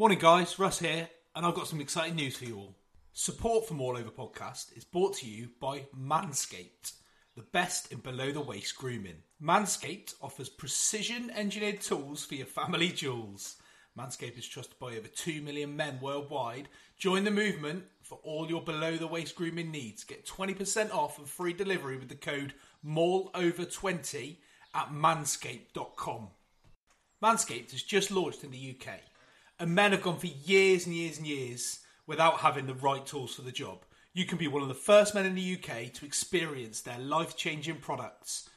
Morning, guys. Russ here, and I've got some exciting news for you all. Support from All Over Podcast is brought to you by Manscaped, the best in below the waist grooming. Manscaped offers precision engineered tools for your family jewels. Manscaped is trusted by over 2 million men worldwide. Join the movement for all your below the waist grooming needs. Get 20% off and free delivery with the code MALLOVER20 at manscaped.com. Manscaped has just launched in the UK, and men have gone for years and years and years without having the right tools for the job. You can be one of the first men in the UK to experience their life changing products.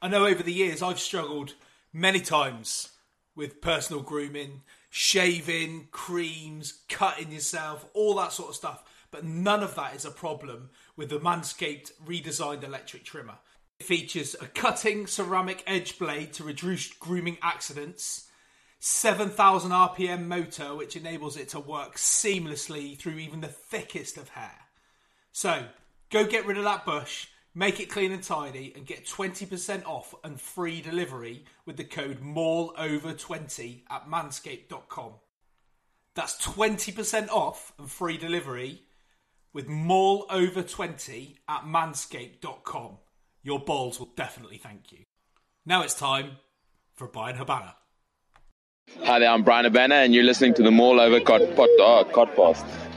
I know over the years I've struggled many times with personal grooming, shaving, creams, cutting yourself, all that sort of stuff. But none of that is a problem with the Manscaped redesigned electric trimmer. It features a cutting ceramic edge blade to reduce grooming accidents, 7000 RPM motor, which enables it to work seamlessly through even the thickest of hair. So, go get rid of that bush, make it clean and tidy, and get 20% off and free delivery with the code MALLOVER20 at manscaped.com. That's 20% off and free delivery with MALLOVER20 at manscaped.com. Your balls will definitely thank you. Now it's time for Bryan Habana. Hi there, I'm Bryan Habana, and you're listening to the Mall Over Cod, pod, uh, Codcast.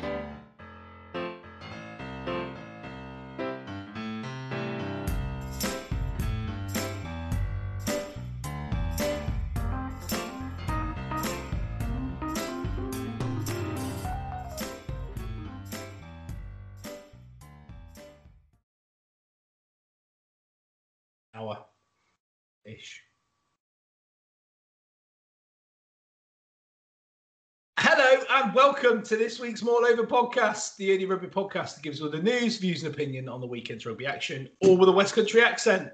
Welcome to this week's More Over podcast, the only rugby podcast that gives all the news, views, and opinion on the weekend's rugby action, all with a West Country accent.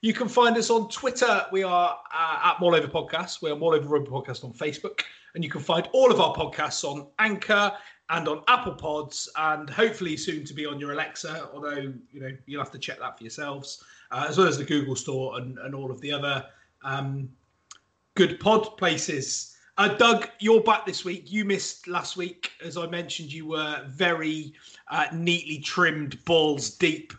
You can find us on Twitter. We are uh, at More Over Podcast. We are More Over Rugby Podcast on Facebook, and you can find all of our podcasts on Anchor and on Apple Pods, and hopefully soon to be on your Alexa. Although you know you'll have to check that for yourselves, uh, as well as the Google Store and, and all of the other um, good pod places. Uh, Doug, you're back this week. You missed last week, as I mentioned. You were very uh, neatly trimmed, balls deep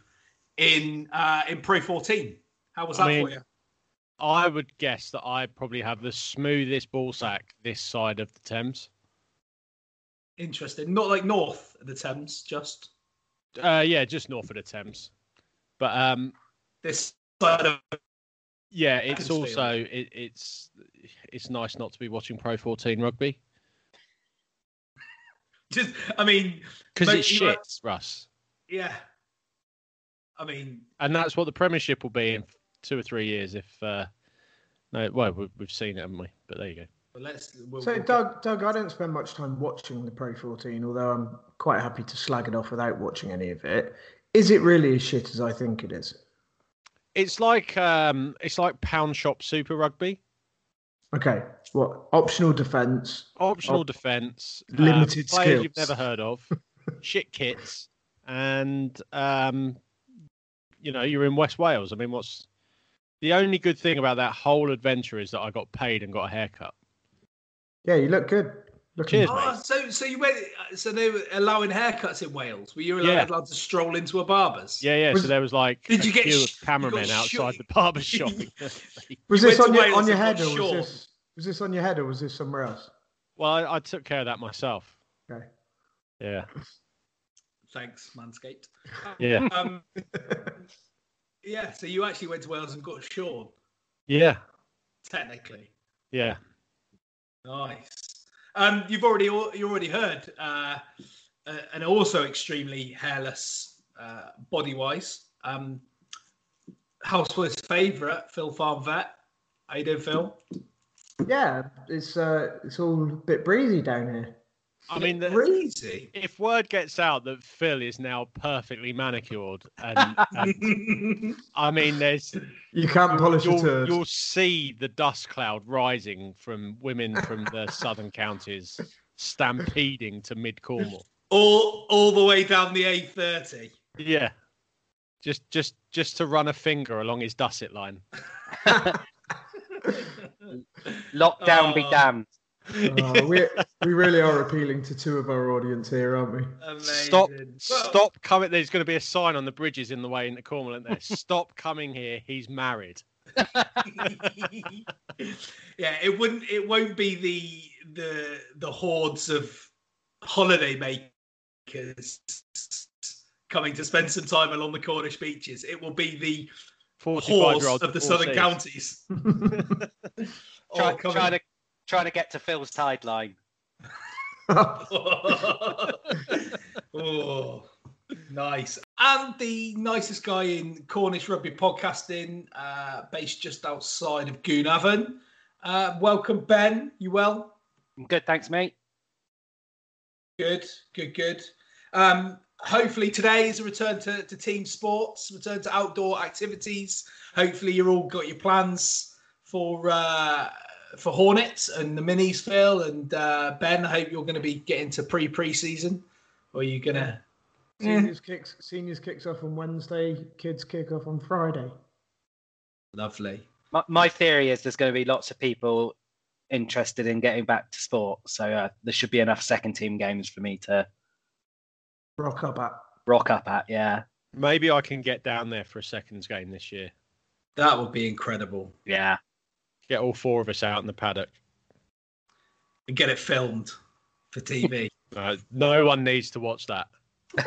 in uh, in Pro 14. How was that I mean, for you? I would guess that I probably have the smoothest ball sack this side of the Thames. Interesting. Not like north of the Thames, just Uh, yeah, just north of the Thames. But um, this side of. yeah, it's also it, it's it's nice not to be watching Pro 14 rugby Just, I mean, because it's you were- shit, Russ. Yeah. I mean, And that's what the Premiership will be in two or three years. If uh, no, well, we- we've seen it, haven't we? But there you go. well, let's. We'll, So, we'll- Doug, Doug, I don't spend much time watching the Pro 14, although I'm quite happy to slag it off without watching any of it. Is it really as shit as I think it is? It's like um, it's like pound shop Super Rugby. Okay, what optional defense? Optional Op- defense. Limited uh, players you've never heard of. shit kits, and um, you know you're in West Wales. I mean, what's the only good thing about that whole adventure is that I got paid and got a haircut. Yeah, you look good. Looking Cheers, Oh, mate. so so you went. So they were allowing haircuts in Wales. Were you allowed, Yeah. allowed to stroll into a barber's? Yeah, yeah. Was- so there was like Did a you get queue sh- of cameramen you outside sh- the barber shop. Was You this on your on your head or was this was this on your head or was this somewhere else? well, I, I took care of that myself. Okay. Yeah, Thanks, Manscaped. yeah, Um, yeah. So you actually went to Wales and got shorn. yeah, Technically, yeah. nice. Um, you've already you already heard, uh, and also extremely hairless uh, body wise. Um, favourite, Phil Farm Vet. How you doing, Phil? Yeah, it's uh, it's all a bit breezy down here. I mean, the, Breezy. if word gets out that Phil is now perfectly manicured, and, and I mean, there's You can't polish a you'll, turd. you'll see the dust cloud rising from women from the southern counties stampeding to mid Cornwall. all all the way down the A30. Yeah, just just just to run a finger along his dusset line. Lockdown be Oh. damned. Oh, we we really are appealing to two of our audience here, aren't we? Stop! Amazing. Stop coming. There's going to be a sign on the bridges in the way into Cornwall, isn't there? Stop coming here. He's married. yeah, it wouldn't. It won't be the the the hordes of holiday makers coming to spend some time along the Cornish beaches. It will be the horse Forty-five-year-old of the southern counties. Try, Oh, coming- trying to get to Phil's tide line. oh, nice. And the nicest guy in Cornish rugby podcasting, uh, based just outside of Goonhavern. Uh, welcome, Ben. You well? I'm good, thanks, mate. Good, good, good. Um, hopefully today is a return to, to team sports, return to outdoor activities. Hopefully you're all got your plans for uh, for Hornets and the minis, Phil and uh, Ben. I hope you're going to be getting to pre preseason, or are you gonna? Seniors kicks seniors kicks off on Wednesday. Kids kick off on Friday. Lovely. My, my theory is there's going to be lots of people interested in getting back to sport, so uh, there should be enough second team games for me to Rock up at. rock up at. Yeah, Maybe I can get down there for a seconds game this year. That would be incredible. yeah. Get all four of us out in the paddock. And get it filmed for TV. Uh, no one needs to watch that.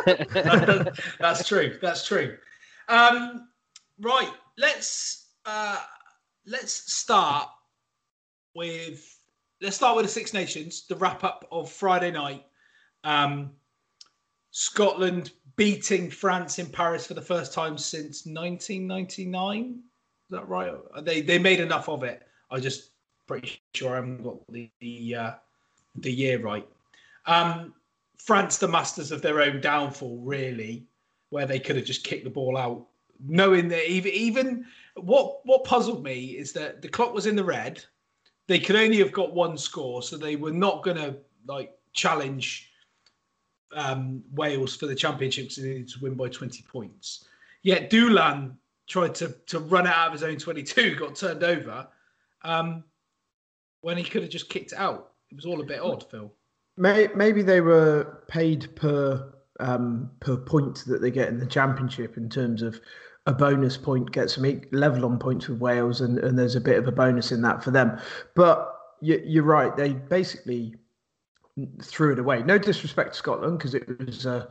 That's true. That's true. Um, right. Let's uh, let's start with let's start with the Six Nations, the wrap up of Friday night. Um, Scotland beating France in Paris for the first time since 1999. Is that right? They they made enough of it. I just pretty sure I haven't got the the, uh, the year right. Um, France, the masters of their own downfall, really, where they could have just kicked the ball out, knowing that even even what what puzzled me is that the clock was in the red. They could only have got one score, so they were not going to like challenge um, Wales for the championships. They needed to win by twenty points. Yet Dulin tried to to run out of his own twenty-two, got turned over um, when he could have just kicked it out. It was all a bit odd, Phil. Maybe they were paid per um, per point that they get in the championship in terms of a bonus point gets them level on points with Wales, and, and there's a bit of a bonus in that for them. But you, you're right; they basically threw it away. No disrespect to Scotland, because it was uh,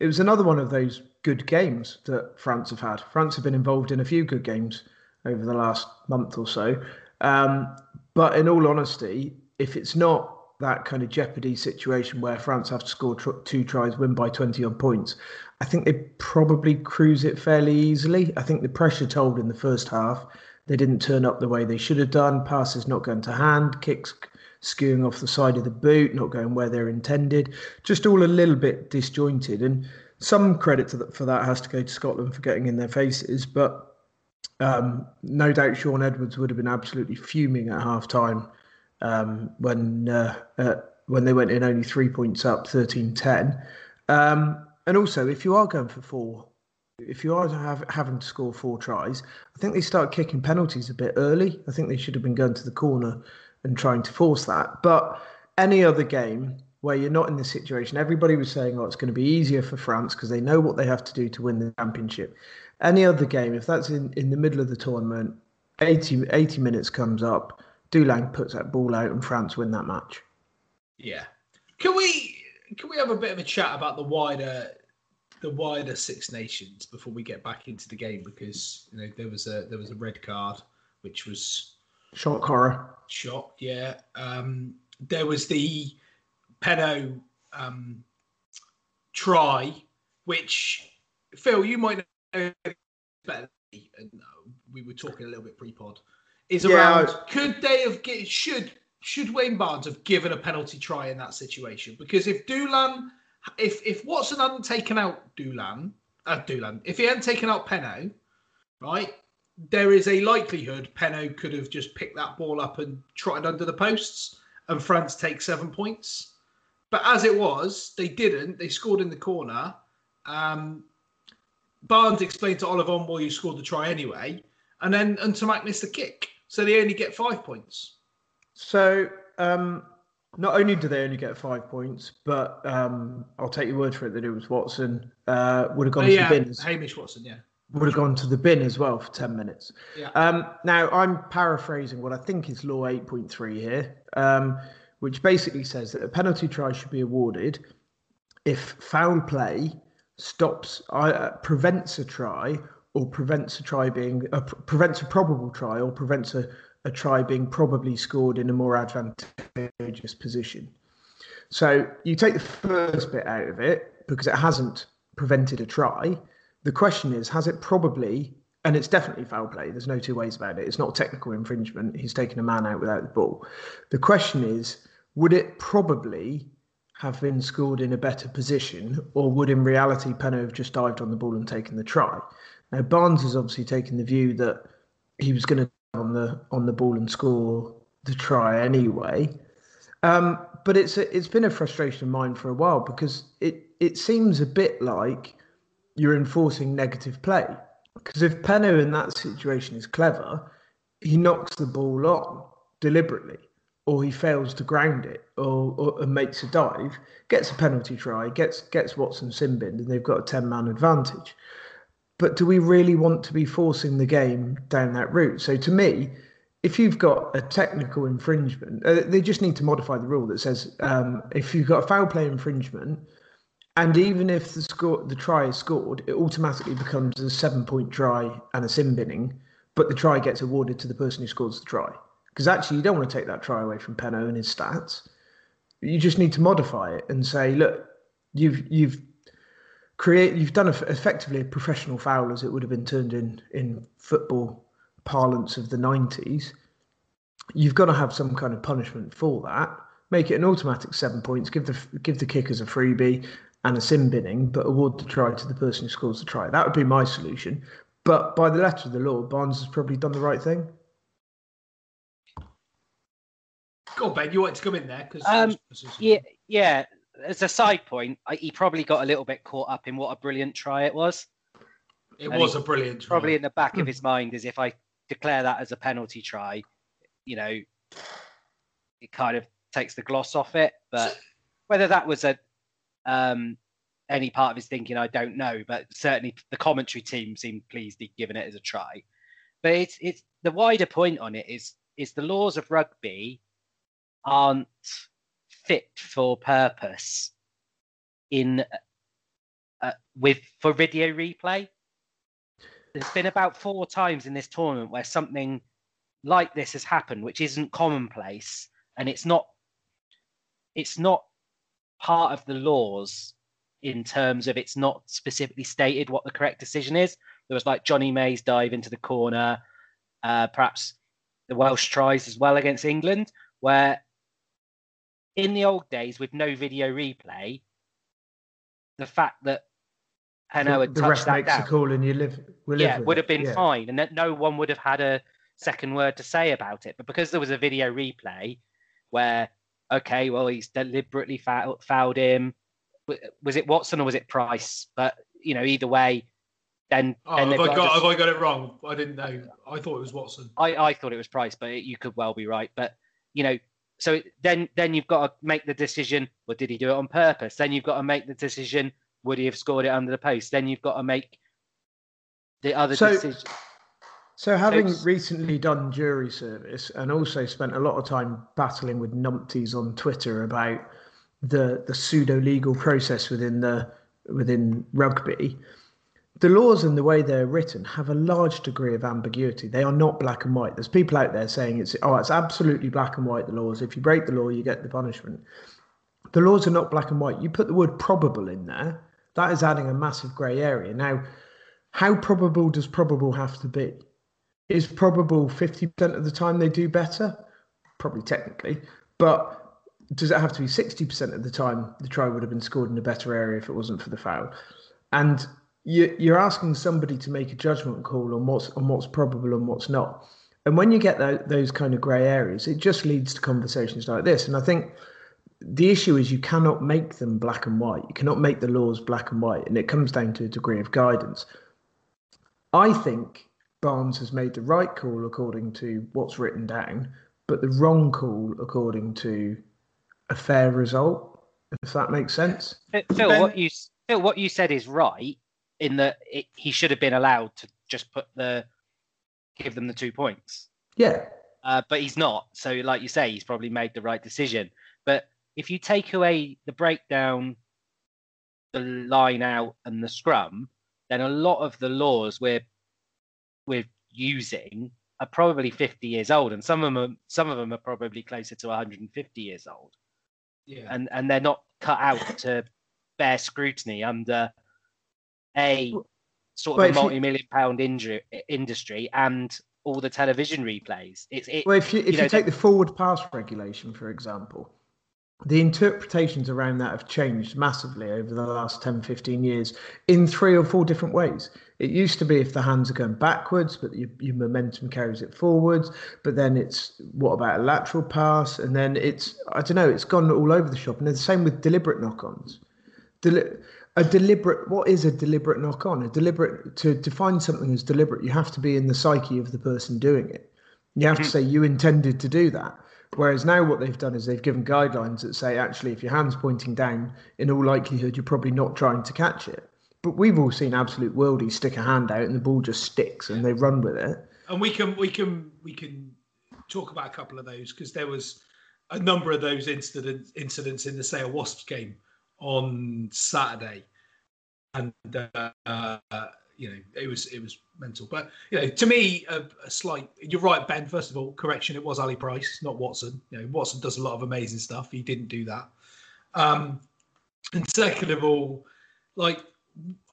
it was another one of those good games that France have had. France have been involved in a few good games over the last month or so. Um, but in all honesty, if it's not that kind of jeopardy situation where France have to score tr- two tries, win by 20 odd points, I think they probably cruise it fairly easily. I think the pressure told in the first half. They didn't turn up the way they should have done. Passes not going to hand, kicks skewing off the side of the boot, not going where they're intended. Just all a little bit disjointed. And some credit that, for that has to go to Scotland for getting in their faces. But um, no doubt Shaun Edwards would have been absolutely fuming at half time um, when uh, uh, when they went in only three points up, 13 10. Um, and also, if you are going for four, if you are have, having to score four tries, I think they start kicking penalties a bit early. I think they should have been going to the corner and trying to force that. But any other game where you're not in this situation, everybody was saying, oh, it's going to be easier for France because they know what they have to do to win the championship. Any other game, if that's in, in the middle of the tournament, 80, 80 minutes comes up, Dulin puts that ball out and France win that match. Yeah. Can we can we have a bit of a chat about the wider the wider Six Nations before we get back into the game because you know there was a there was a red card which was shock horror. Shock, yeah. Um, there was the pedo um, try, which Phil, you might know better. And uh, we were talking a little bit pre-pod. Is around yeah. could they have get, should should Wayne Barnes have given a penalty try in that situation? Because if Dulin, if if Watson hadn't taken out Dulin, uh, Dulin, if he hadn't taken out Penaud, right, there is a likelihood Penaud could have just picked that ball up and trotted under the posts, and France take seven points. But as it was, they didn't. They scored in the corner. Um, Barnes explained to Ollivon well, you scored the try anyway, and then Ntamack missed the kick, so they only get five points. So um, not only do they only get five points, but um, I'll take your word for it that it was Watson uh, would have gone oh, yeah, to the bin. Hamish Watson, yeah. Would have gone to the bin as well for 10 minutes. Yeah. Um, now, I'm paraphrasing what I think is Law 8.3 here, um, which basically says that a penalty try should be awarded if foul play stops, uh, prevents a try or prevents a try being, uh, prevents a probable try or prevents a, a try being probably scored in a more advantageous position. So you take the first bit out of it because it hasn't prevented a try. The question is, has it probably, and it's definitely foul play, there's no two ways about it. It's not technical infringement. He's taken a man out without the ball. The question is, would it probably have been scored in a better position, or would in reality Penaud have just dived on the ball and taken the try? Now, Barnes has obviously taken the view that he was going to on the on the ball and score the try anyway. Um, but it's a, it's been a frustration of mine for a while because it it seems a bit like you're enforcing negative play. Because if Penaud in that situation is clever, he knocks the ball on deliberately, or he fails to ground it, or, or makes a dive, gets a penalty try, gets gets Watson sin binned, and they've got a ten man advantage. But do we really want to be forcing the game down that route? So to me, if you've got a technical infringement, uh, they just need to modify the rule that says um, if you've got a foul play infringement, and even if the score the try is scored, it automatically becomes a seven point try and a sin binning, but the try gets awarded to the person who scores the try. Because actually, you don't want to take that try away from Penaud and his stats. You just need to modify it and say, look, you've you've create you've done a, effectively a professional foul as it would have been turned in in football parlance of the 90s you've got to have some kind of punishment for that. Make it an automatic seven points. Give the give the kickers a freebie and a sin binning but award the try to the person who scores the try. That would be my solution. But by the letter of the law barnes has probably done the right thing Go on, Ben. You wanted to come in there? Cause um, yeah, yeah as a side point, I, he probably got a little bit caught up in what a brilliant try it was. It and was a brilliant try. Probably in the back of his mind is if I declare that as a penalty try, you know, it kind of takes the gloss off it. But whether that was a um, any part of his thinking, I don't know. But certainly the commentary team seemed pleased he'd given it as a try. But it's it's the wider point on it is is the laws of rugby aren't fit for purpose in uh, with for video replay. There's been about four times in this tournament where something like this has happened, which isn't commonplace, and it's not it's not part of the laws in terms of it's not specifically stated what the correct decision is. There was like Jonny May's dive into the corner, uh, perhaps the Welsh tries as well against England, where in the old days with no video replay, the fact that Penaud had the touched ref that makes down, a call and you live. We live yeah, with would have been Yeah. fine, and that no one would have had a second word to say about it. But because there was a video replay where, okay, well, he's deliberately foul, fouled him. Was it Watson or was it Price? But you know, either way, then, Oh, then have I got got to- have I got it wrong? I didn't know. I thought it was Watson. I, I thought it was Price, but you could well be right. But you know, so then then you've got to make the decision. Well, did he do it on purpose? Then you've got to make the decision. Would he have scored it under the post? Then you've got to make the other So- decision. So, having recently done jury service and also spent a lot of time battling with numpties on Twitter about the the pseudo legal process within the within rugby, the laws and the way they're written have a large degree of ambiguity. They are not black and white. There's people out there saying it's oh, it's absolutely black and white. The laws. If you break the law, you get the punishment. The laws are not black and white. You put the word probable in there, that is adding a massive grey area. Now, how probable does probable have to be? Is probable 50% of the time they do better? Probably technically. But does it have to be 60% of the time the try would have been scored in a better area if it wasn't for the foul? And you're asking somebody to make a judgment call on what's on what's probable and what's not. And when you get tho- those kind of grey areas, it just leads to conversations like this. And I think the issue is you cannot make them black and white. You cannot make the laws black and white, and it comes down to a degree of guidance. I think Barnes has made the right call according to what's written down, but the wrong call according to a fair result. If that makes sense. Phil, Phil, what you Phil, what you said is right in that it, he should have been allowed to just put the give them the two points. Yeah. Uh, but he's not. So, like you say, he's probably made the right decision. But if you take away the breakdown, the line out, and the scrum, then a lot of the laws we're we're using are probably 50 years old, and some of them are, some of them are probably closer to 150 years old, Yeah. and and they're not cut out to bear scrutiny under a sort of if a multi-million pound injury, industry and all the television replays. It's it, Well, if you if you, know, take the forward pass regulation, for example, the interpretations around that have changed massively over the last 10, 15 years in three or four different ways. It used to be if the hands are going backwards, but your, your momentum carries it forwards. But then it's what about a lateral pass? And then it's, I don't know, it's gone all over the shop. And the same with deliberate knock ons. Deli- a deliberate what is a deliberate knock on? A deliberate to define something as deliberate you have to be in the psyche of the person doing it. You have to mm-hmm. say you intended to do that. Whereas now what they've done is they've given guidelines that say actually if your hand's pointing down in all likelihood you're probably not trying to catch it. But we've all seen absolute worldies stick a hand out and the ball just sticks and they run with it. And we can we can we can talk about a couple of those because there was a number of those incident incidents in the Sale Wasps game on Saturday, and uh, you know it was it was mental. But you know, to me, a, a slight. You're right, Ben. First of all, correction: it was Ali Price, not Watson. You know, Watson does a lot of amazing stuff. He didn't do that. Um, and second of all, like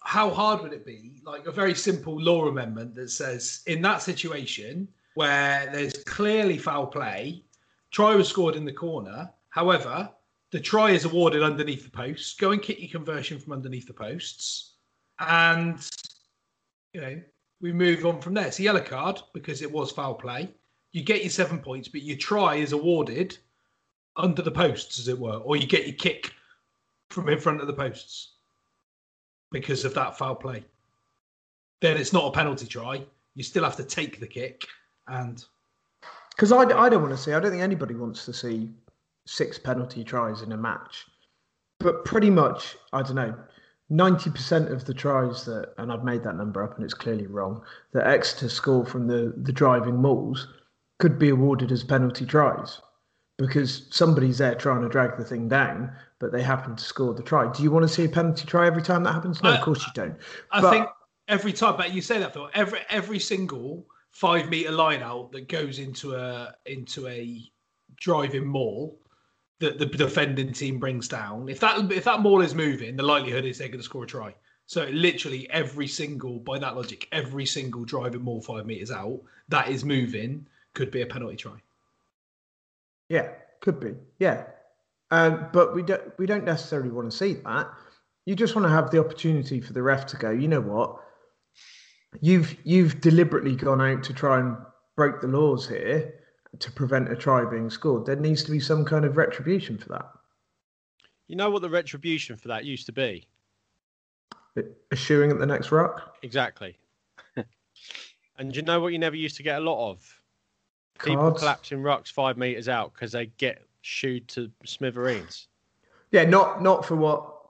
how hard would it be? Like a very simple law amendment that says in that situation where there's clearly foul play, try was scored in the corner. However, the try is awarded underneath the posts. Go and kick your conversion from underneath the posts, and you know we move on from there. It's a yellow card because it was foul play. You get your seven points, but your try is awarded under the posts, as it were, or you get your kick from in front of the posts because of that foul play. Then it's not a penalty try. You still have to take the kick, and because I, I don't want to see i don't think anybody wants to see six penalty tries in a match but pretty much i don't know 90% of the tries that and i've made that number up and it's clearly wrong that exeter score from the the driving mauls could be awarded as penalty tries because somebody's there trying to drag the thing down but they happen to score the try do you want to see a penalty try every time that happens no I- of course you don't I But- think every time. But you say that Phil. Every every single five meter line out that goes into a into a driving maul that the defending team brings down. If that if that ball is moving, the likelihood is they're going to score a try. So literally every single, by that logic, every single driving maul five meters out that is moving could be a penalty try. Yeah, could be. Yeah, um, but we don't we don't necessarily want to see that. You just want to have the opportunity for the ref to go. You know what? You've you've deliberately gone out to try and break the laws here to prevent a try being scored. There needs to be some kind of retribution for that. You know what the retribution for that used to be? A shoeing at the next ruck. Exactly. and you know what you never used to get a lot of? People collapsing rucks five meters out because they get shooed to smithereens. Yeah, not not for what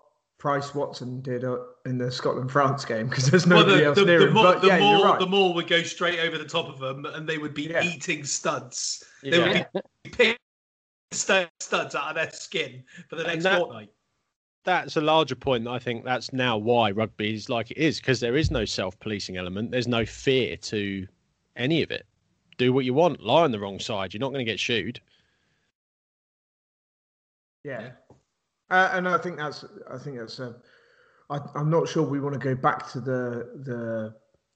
Price Watson did uh, in the Scotland France game because there's Well, nobody the, else the, near the him. more, But the, yeah, more you're right. the more would go straight over the top of them, and they would be Yeah. eating studs. They would be picking studs out of their skin for the next that- fortnight. That's a larger point. I think that's now why rugby is like it is because there is no self-policing element. There's no fear to any of it. Do what you want. Lie on the wrong side. You're not going to get shooed. Yeah, uh, and I think that's I think that's. Uh, I, I'm not sure we want to go back to the the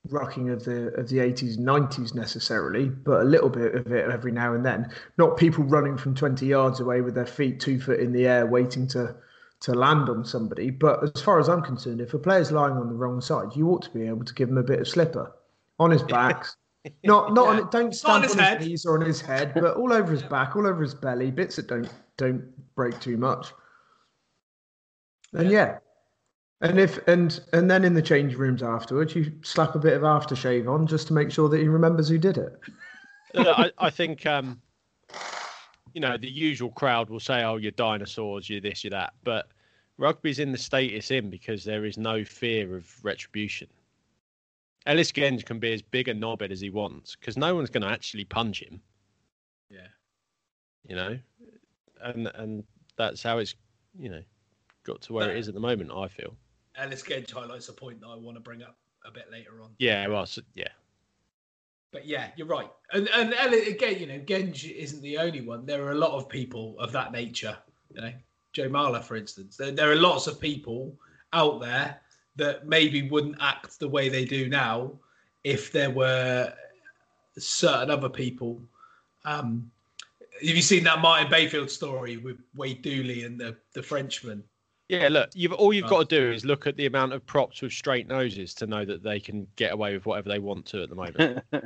rocking of the of the 80s 90s necessarily, but a little bit of it every now and then. Not people running from 20 yards away with their feet two foot in the air, waiting to to land on somebody. But as far as I'm concerned, if a player's lying on the wrong side, you ought to be able to give him a bit of slipper on his back. Not not on, don't on stand his on his, head. knees or on his head, but all over his back, all over his belly, bits that don't don't break too much. And yeah. And if and and then in the change rooms afterwards, you slap a bit of aftershave on just to make sure that he remembers who did it. I, I think um, you know the usual crowd will say, "Oh, you're dinosaurs, you're this, you're that," but rugby's in the state it's in because there is no fear of retribution. Ellis Genge can be as big a knobhead as he wants because no one's going to actually punch him. Yeah. You know, and and that's how it's you know got to where it is at the moment. I feel. Ellis Genge highlights a point that I want to bring up a bit later on. Yeah. Well. So, yeah. But yeah, you're right. And and again, you know, Genge isn't the only one. There are a lot of people of that nature. You know, Joe Marler, for instance. There, there are lots of people out there that maybe wouldn't act the way they do now if there were certain other people. Um, have you seen that Martin Bayfield story with Wade Dooley and the the Frenchman? Yeah, look, you've all you've got to do is look at the amount of props with straight noses to know that they can get away with whatever they want to at the moment.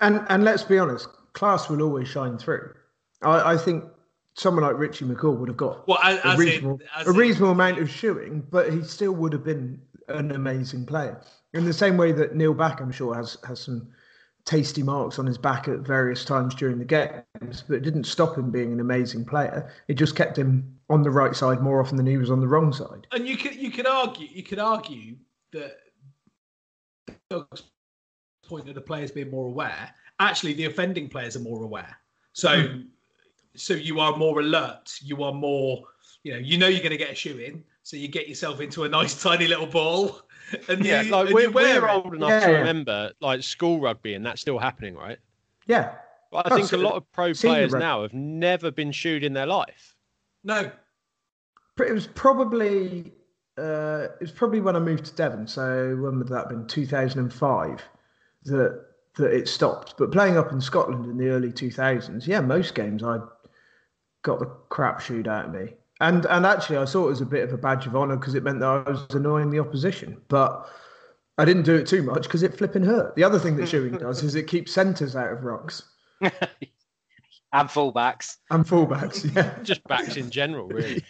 And and let's be honest, class will always shine through. I, I think someone like Richie McCaw would have got Well, as, a as in, reasonable, as a in- reasonable amount of shoeing, but he still would have been an amazing player. In the same way that Neil Back, I'm sure, has has some tasty marks on his back at various times during the games, but it didn't stop him being an amazing player. It just kept him on the right side more often than he was on the wrong side. and you could you could argue you could argue that Doug's point of the players being more aware. Actually, the offending players are more aware. So, hmm. so you are more alert. You are more, you know, you know you're going to get a shoe in. So you get yourself into a nice tiny little ball, and yeah, you, like and we're, you we're old enough Yeah, to yeah. remember like school rugby, and that's still happening, right? Yeah. But I Oh, think a lot of pro players rugby. now have never been shooed in their life. No, It was probably uh, it was probably when I moved to Devon. So when would that have been? Two thousand and five. That that it stopped. But playing up in Scotland in the early two thousands, yeah, most games I got the crap shoot out of me. And and actually, I saw it as a bit of a badge of honour because it meant that I was annoying the opposition. But I didn't do it too much because it flipping hurt. The other thing that shooting does is it keeps centres out of rocks and fullbacks. and fullbacks. Yeah. Just backs in general, really.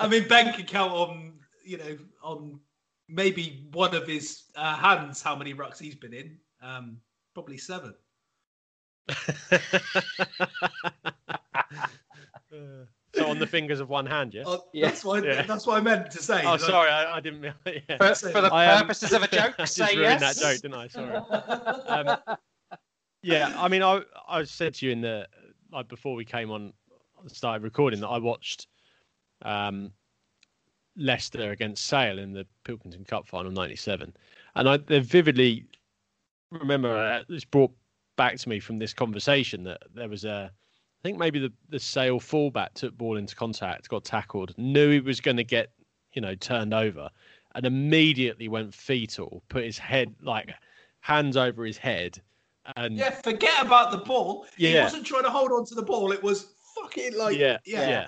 I mean Ben can count on you know on maybe one of his uh, hands how many rucks he's been in. Um, probably seven. So on the fingers of one hand, yeah. Uh, Yeah. That's what Yeah. that's what I meant to say. Oh, sorry, I, I didn't. mean- Yeah. For, for the I, um, purposes of a joke, I just say ruined yes. that joke, didn't I? Sorry. Um, yeah, I mean, I I said to you in the like before we came on, started recording that I watched um, Leicester against Sale in the Pilkington Cup final '97, and I they vividly remember uh, it's brought back to me from this conversation that there was a. I think maybe the, the Sale fullback took ball into contact, got tackled, knew he was going to get, you know, turned over, and immediately went fetal, put his head like hands over his head, and Yeah, forget about the ball. Yeah, He wasn't trying to hold on to the ball. It was fucking like yeah, yeah. yeah,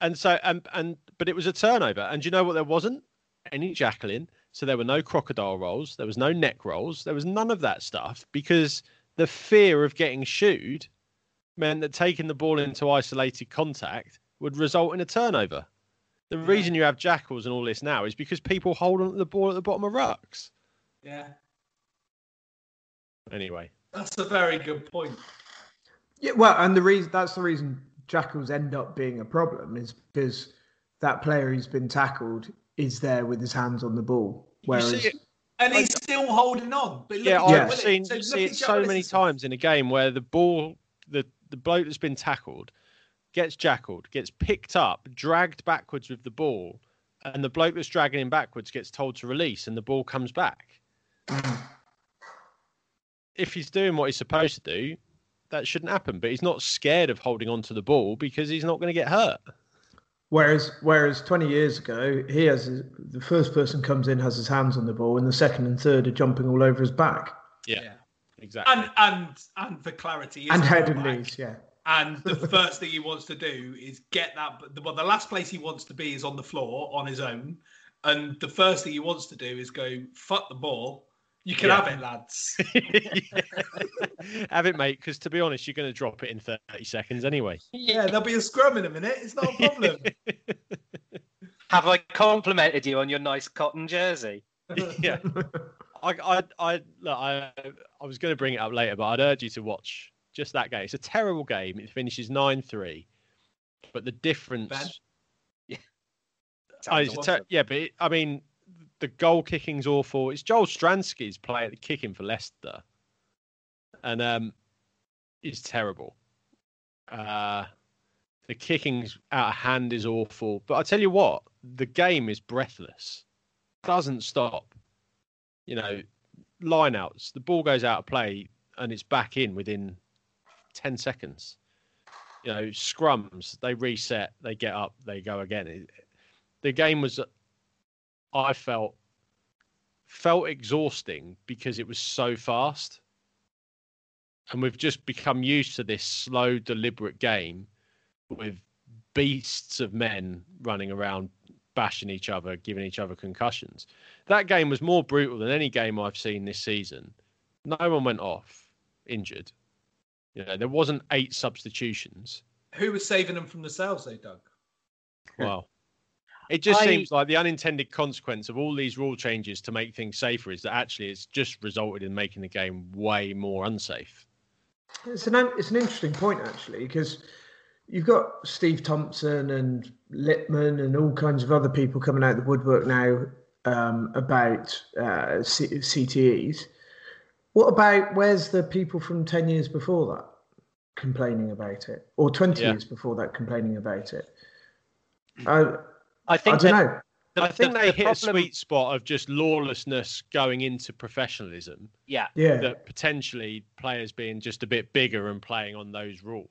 And so, and and but it was a turnover. And you know what? There wasn't any jackling. So there were no crocodile rolls. There was no neck rolls. There was none of that stuff because the fear of getting shooed meant that taking the ball into isolated contact would result in a turnover. The reason you have jackals and all this now is because people hold on to the ball at the bottom of rucks. Yeah, Anyway, that's a very good point. Yeah, well, and the reason that's the reason jackals end up being a problem is because that player who's been tackled is there with his hands on the ball, whereas see it- And he's still holding on. But look yeah, at I've Jack seen So look see at it so many times in a game where the ball, the the bloke that's been tackled, gets jackaled, gets picked up, dragged backwards with the ball, and the bloke that's dragging him backwards gets told to release, and the ball comes back. if he's doing what he's supposed to do, that shouldn't happen. But he's not scared of holding on to the ball because he's not going to get hurt. Whereas, whereas 20 years ago, he has his, the first person comes in has his hands on the ball, and the second and third are jumping all over his back Yeah, exactly. And and and for clarity, and he's head a and knees. Yeah, And the first thing he wants to do is get that. Well, the last place he wants to be is on the floor on his own. And the first thing he wants to do is go fuck the ball. You can Yeah. have it, lads. Have it, mate. Because to be honest, you're going to drop it in 30 seconds anyway. yeah, there'll be a scrum in a minute. It's not a problem. Have I complimented you on your nice cotton jersey? yeah. I, I, I, look, I, I was going to bring it up later, but I'd urge you to watch just that game. It's a terrible game. It finishes nine three, but the difference. Ben? Oh, Sounds it's a ter- yeah, but it, I mean, the goal kicking's awful. It's Joel Stransky's play at the kicking for Leicester, and um, it's terrible. Uh, the kicking's out of hand is awful. But I tell you what, the game is breathless. Doesn't stop. You know, lineouts. The ball goes out of play and it's back in within ten seconds. You know, scrums. They reset. They get up. They go again. It, the game was, I felt, felt exhausting because it was so fast, and we've just become used to this slow, deliberate game with beasts of men running around bashing each other, giving each other concussions. That game was more brutal than any game I've seen this season. No one went off injured. You know, there wasn't eight substitutions. Who was saving them from themselves, though, Doug? Well, it just I- seems like the unintended consequence of all these rule changes to make things safer is that actually it's just resulted in making the game way more unsafe. it's an it's an interesting point actually because you've got Steve Thompson and Lipman and all kinds of other people coming out of the woodwork now um, about uh, C- CTEs. What about where's the people from ten years before that complaining about it, or twenty Yeah. years before that complaining about it? I I I think don't that know. the- I think the- they the hit problem- a sweet spot of just lawlessness going into professionalism. Yeah, Yeah, That potentially players being just a bit bigger and playing on those rules.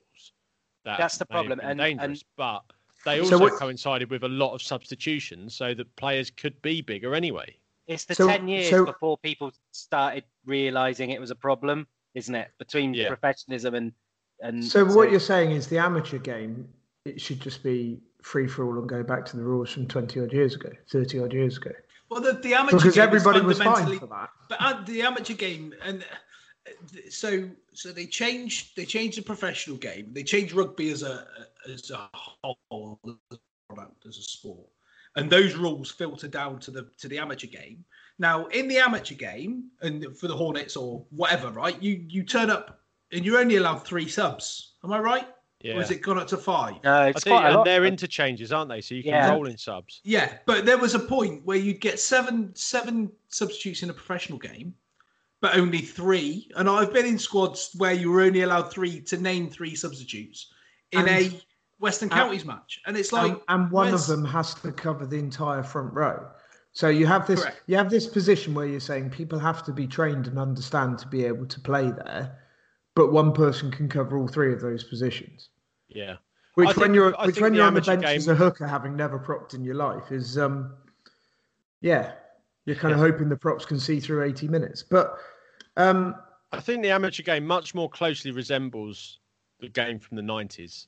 That That's the problem, and- dangerous, but they So also what- coincided with a lot of substitutions, so that players could be bigger anyway. it's the So- ten years so- before people started realizing it was a problem, isn't it? Between Yeah. professionalism and and So what you're saying is the amateur game it should just be free for all and go back to the rules from twenty odd years ago, thirty odd years ago. Well, the, the amateur Because game everybody is was fine for that. But uh, the amateur game, and uh, so so they changed they changed the professional game. They changed rugby as a as a whole as a product as a sport, and those rules filter down to the to the amateur game. Now, in the amateur game, and for the Hornets or whatever, right? You you turn up and you're only allowed three subs. Am I right? Yeah. Or has it gone up to five? no, I it's think, quite a and lot. they're interchanges, aren't they? So you can Yeah. roll in subs. Yeah, but there was a point where you'd get seven seven substitutes in a professional game, but only three. And I've been in squads where you were only allowed three to name three substitutes in And- a Western and- Counties match, and it's like and, and one of them has to cover the entire front row. So you have this Correct. you have this position where you're saying people have to be trained and understand to be able to play there, but one person can cover all three of those positions. Yeah. Which I when think- you're I which when the you're on the amateur bench as a hooker having never propped in your life is um yeah, you're kind of hoping the props can see through 80 minutes. But um I think the amateur game much more closely resembles the game from the 90s.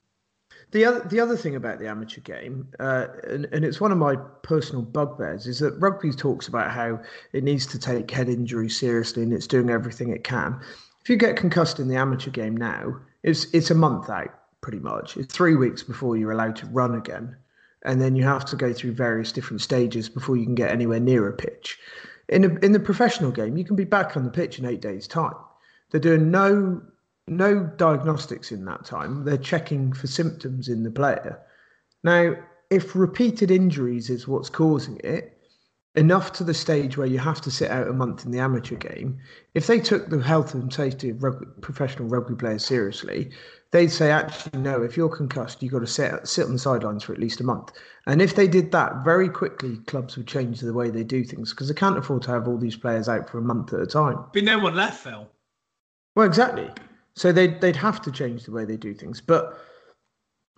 The other, the other thing about the amateur game, uh, and, and it's one of my personal bugbears, is that rugby talks about how it needs to take head injury seriously and it's doing everything it can. If you get concussed in the amateur game now, it's it's a month out pretty much. It's three weeks before you're allowed to run again, and then you have to go through various different stages before you can get anywhere near a pitch. In a, in the professional game, you can be back on the pitch in eight days' time. They're doing no no diagnostics in that time. They're checking for symptoms in the player. Now, if repeated injuries is what's causing it, enough to the stage where you have to sit out a month in the amateur game, if they took the health and safety of rugby, professional rugby players seriously, they'd say, actually, no, if you're concussed, you've got to sit, sit on the sidelines for at least a month. And if they did that, very quickly, clubs would change the way they do things because they can't afford to have all these players out for a month at a time. Be no one left, Phil. Well, exactly. So they'd, they'd have to change the way they do things. But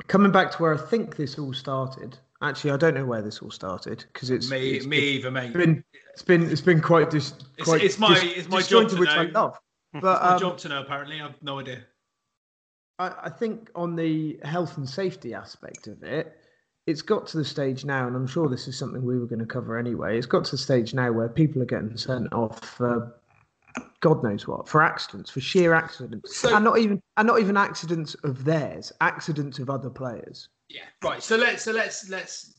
coming back to where I think this all started, actually, I don't know where this all started because it's me, it's me either, mate. Been, it's been it's been quite dis, quite it's, it's my dis, it's my job to which know. I love. But it's my um, job to know. Apparently, I've no idea. I, I think on the health and safety aspect of it, it's got to the stage now, and I'm sure this is something we were going to cover anyway. It's got to the stage now where people are getting sent off for God knows what for accidents, for sheer accidents, So- and not even and not even accidents of theirs, accidents of other players. Yeah, right. So let's so let's let's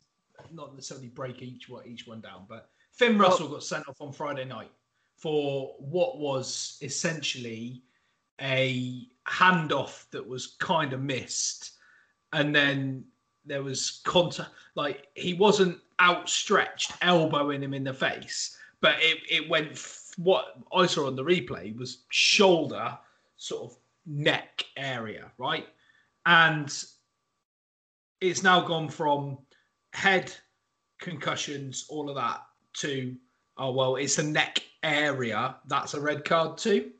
not necessarily break each one each one down, but Finn Russell got sent off on Friday night for what was essentially a handoff that was kind of missed, and then there was contact. Like he wasn't outstretched, elbowing him in the face, but it it went. f- What I saw on the replay was shoulder, sort of neck area, right, and it's now gone from head concussions, all of that, to oh well, it's a neck area. That's a red card too.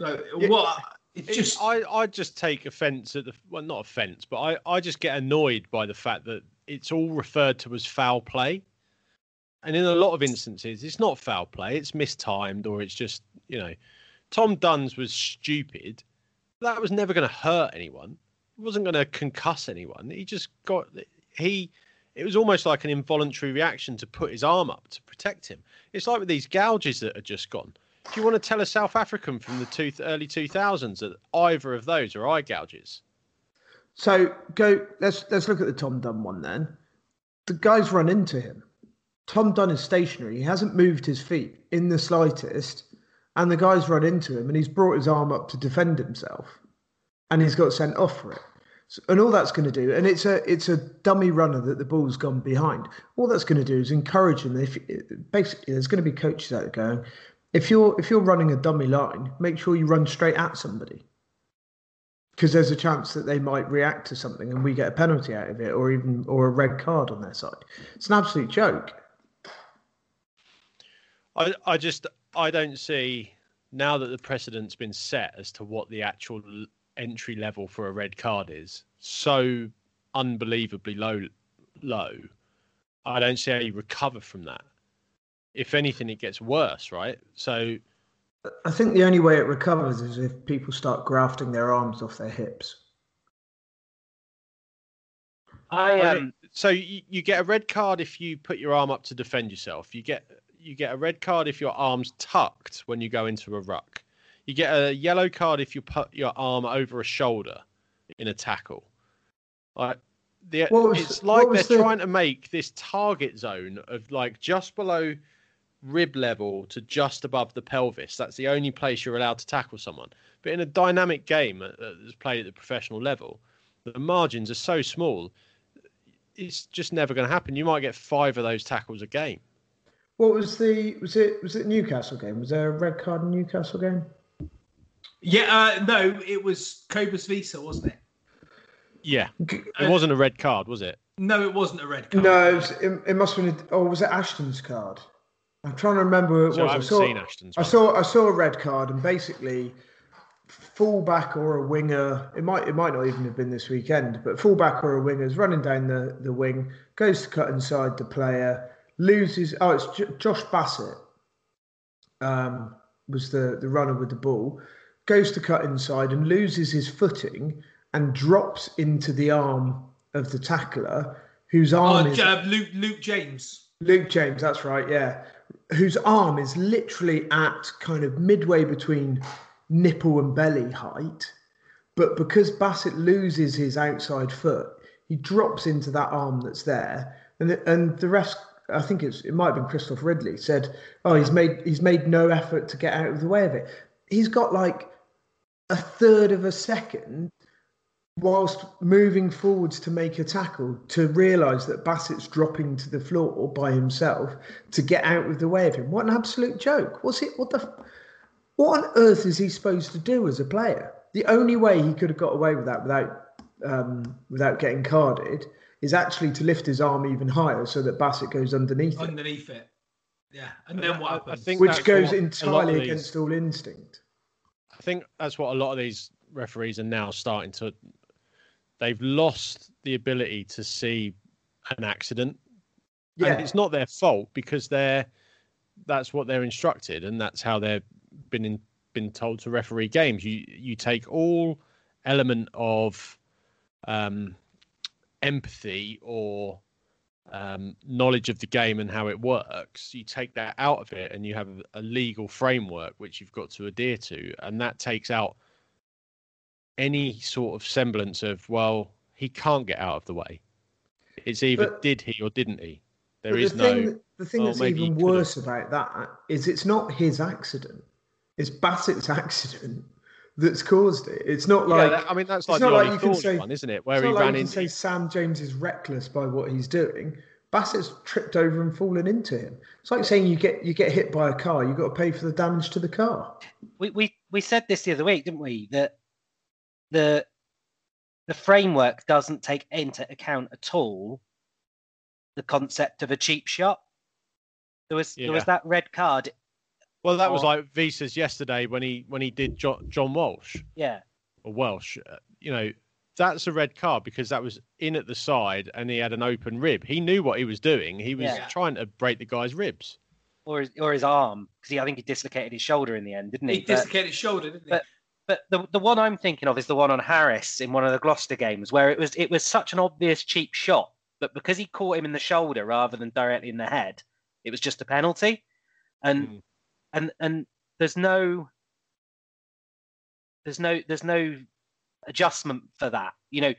So, what? It's It- just I, I just take offence at the well, not offence, but I, I just get annoyed by the fact that it's all referred to as foul play, and in a lot of instances, it's not foul play; it's mistimed or it's just you know, Tom Dunn's was stupid. That was never going to hurt anyone. Wasn't going to concuss anyone. He just got he. It was almost like an involuntary reaction to put his arm up to protect him. It's like with these gouges that are just gone. Do you want to tell a South African from the two, early 2000s that either of those are eye gouges? So go. Let's let's look at the Tom Dunn one then. The guy's run into him. Tom Dunn is stationary. He hasn't moved his feet in the slightest, and the guy's run into him, and he's brought his arm up to defend himself, and he's got sent off for it. So, and all that's going to do, and it's a it's a dummy runner that the ball's gone behind. All that's going to do is encourage him. If basically there's going to be coaches out there going, if you're if you're running a dummy line, make sure you run straight at somebody because there's a chance that they might react to something and we get a penalty out of it or even or a red card on their side it's an absolute joke I, I just I don't see now that the precedent's been set as to what the actual entry level for a red card is so unbelievably low low. I don't see how you recover from that. If anything, it gets worse, right? So i think the only way it recovers is if people start grafting their arms off their hips I I um, so you, you get a red card if you put your arm up to defend yourself. You get you get a red card if your arm's tucked when you go into a ruck. You get a yellow card if you put your arm over a shoulder in a tackle. Like the, was- it's like they're the- trying to make this target zone of like just below rib level to just above the pelvis. That's the only place you're allowed to tackle someone. But in a dynamic game uh, that's played at the professional level, the margins are so small it's just never going to happen. You might get five of those tackles a game. what was the was it was it newcastle game was there a red card in newcastle game yeah. Uh, no, it was Cobus Visa, wasn't it? Yeah, it wasn't a red card, was it? No, it wasn't a red card. no it, was, it, it must have been a, oh was it ashton's card i'm trying to remember who it So I was haven't saw, seen Ashton's I saw i saw a red card and basically fullback or a winger it might it might not even have been this weekend but fullback or a winger is running down the, the wing goes to cut inside the player loses oh it's J- josh bassett um, was the the runner with the ball goes to cut inside and loses his footing and drops into the arm of the tackler, whose arm Oh, is uh, Luke Luke James. Luke James, that's right, yeah. Whose arm is literally at kind of midway between nipple and belly height. But because Bassett loses his outside foot, he drops into that arm that's there. And the, and the rest, I think it's it might have been Christophe Ridley, said, Oh, he's made he's made no effort to get out of the way of it. He's got like a third of a second whilst moving forwards to make a tackle to realise that Bassett's dropping to the floor by himself to get out of the way of him. What an absolute joke! What's it? What the? What on earth is he supposed to do as a player? The only way he could have got away with that without um, without getting carded is actually to lift his arm even higher so that Bassett goes underneath it, Underneath it. Yeah. And then what I- I happens? think which goes what entirely against all instinct. I think that's what a lot of these referees are now starting to. They've lost the ability to see an accident, Yeah. and it's not their fault because they're that's what they're instructed, and that's how they've been in, been told to referee games. You you take all element of um, empathy or um, knowledge of the game and how it works, you take that out of it and you have a legal framework which you've got to adhere to. And that takes out any sort of semblance of, well, he can't get out of the way. It's either But- did he or didn't he? There is the thing, no. the thing "Oh, that's even worse about that is it's not his accident. It's Bassett's accident that's caused it. It's not Yeah, like that- I mean, that's like not the like you can say one, isn't it? Where it's he not like ran you in. can say Sam James is reckless by what he's doing. Bassett's tripped over and fallen into him. It's like saying you get you get hit by a car, you've got to pay for the damage to the car. we, we we said this the other week, didn't we? That the the framework doesn't take into account at all the concept of a cheap shot. There was there was that red card. Well, that was or- like Visa's yesterday when he when he did John, John Walsh. Yeah, or Welsh, uh, you know, that's a red card because that was in at the side and he had an open rib. He knew what he was doing. He was Yeah. trying to break the guy's ribs. or his, or his arm because I think he dislocated his shoulder in the end, didn't he? He But- dislocated his shoulder, didn't he? but but the the one I'm thinking of is the one on Harris in one of the Gloucester games where it was it was such an obvious cheap shot, but because he caught him in the shoulder rather than directly in the head, it was just a penalty. And Mm. And and there's no there's no there's no adjustment for that. You know,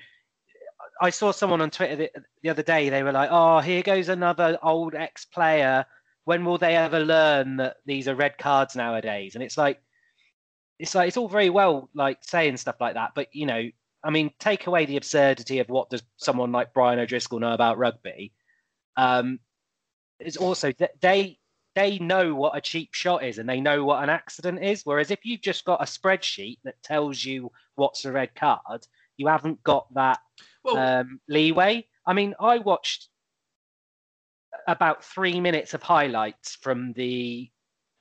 I saw someone on Twitter the, the other day. They were like, "Oh, here goes another old ex-player. When will they ever learn that these are red cards nowadays?" And it's like, it's like it's all very well like saying stuff like that, but you know, I mean, take away the absurdity of what does someone like Brian O'Driscoll know about rugby. Um, it's also they they know what a cheap shot is and they know what an accident is. Whereas if you've just got a spreadsheet that tells you what's a red card, you haven't got that well, um, leeway. I mean, I watched about three minutes of highlights from the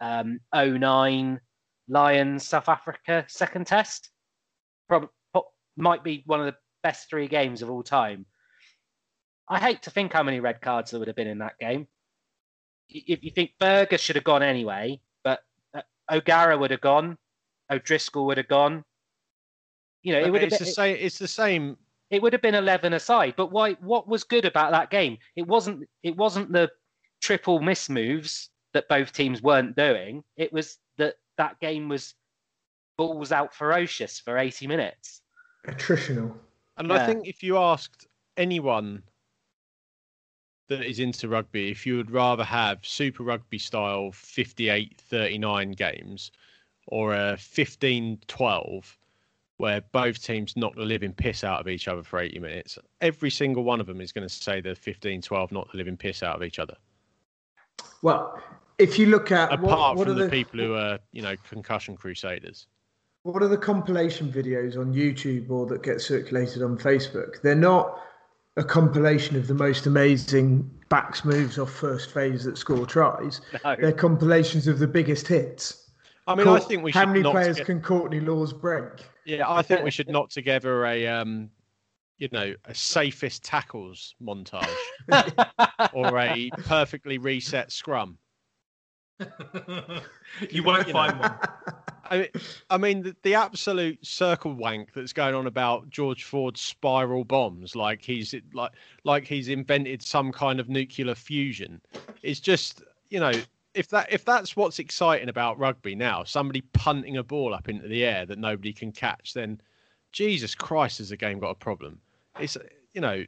um, 09 Lions South Africa second test. Probably might be one of the best three games of all time. I hate to think how many red cards there would have been in that game. Y- If you think Burger should have gone anyway, but uh, O'Gara would have gone, O'Driscoll would have gone. You know, it would have it's been, the same. It's the same. it would have been 11 aside but why what was good about that game it wasn't it wasn't the triple miss moves that both teams weren't doing it was that that game was balls out ferocious for 80 minutes Attritional. And Yeah. I think if you asked anyone that is into rugby, if you would rather have Super Rugby style 58 39 games or a 15 12 where both teams knock the living piss out of each other for 80 minutes, every single one of them is going to say the 15 12 knock the living piss out of each other. Well, if you look at Apart what, what from are the, people who are, you know, concussion crusaders. what are the compilation videos on YouTube or that get circulated on Facebook? They're not a compilation of the most amazing backs moves off first phase that score tries. No. They're compilations of the biggest hits. I mean, I think we how should many knock players toge- can Courtney Lawes break? Yeah, I think we should knock together a um, you know, a safest tackles montage or a perfectly reset scrum. you won't You find know. one. I mean, I mean the, the absolute circle wank that's going on about George Ford's spiral bombs, like he's like like he's invented some kind of nuclear fusion. It's just you know if that if that's what's exciting about rugby now, somebody punting a ball up into the air that nobody can catch, then Jesus Christ, has the game got a problem? It's you know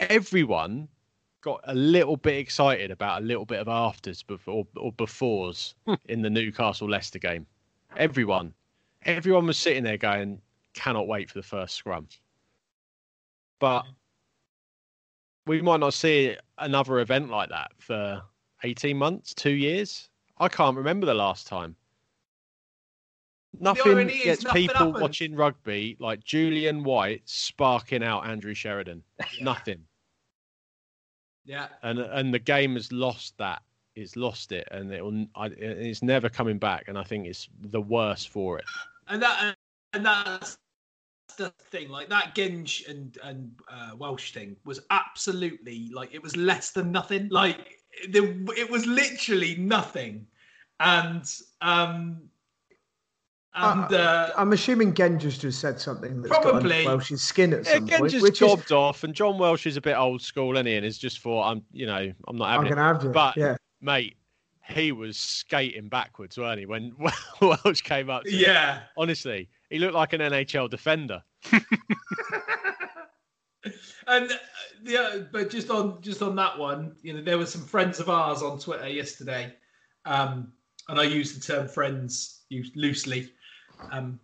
everyone got a little bit excited about a little bit of afters before or befores hmm. in the Newcastle Leicester game. Everyone, everyone was sitting there going, "Cannot wait for the first scrum." But we might not see another event like that for eighteen months, two years. I can't remember the last time. Nothing gets nothing people happened. watching rugby like Julian White sparking out Andrew Sheridan. Nothing Yeah. and and the game has lost that. It's lost it, and it will. I, it's never coming back. And I think it's the worse for it. and that and that's the thing like that Genge and and uh, Welsh thing was absolutely like it was less than nothing like the, it was literally nothing and um and uh, I'm assuming Genge's just said something that's Probably. got Welsh's skin at Yeah, some again, point, just which is off, and John Welsh is a bit old school, isn't he? And is just for I'm, you know, I'm not I'm having gonna it. have you. But yeah, mate, he was skating backwards, weren't he? When Welsh came up, to him? yeah honestly, he looked like an NHL defender. and uh, yeah but just on just on that one you know there were some friends of ours on twitter yesterday um and i use the term friends used loosely um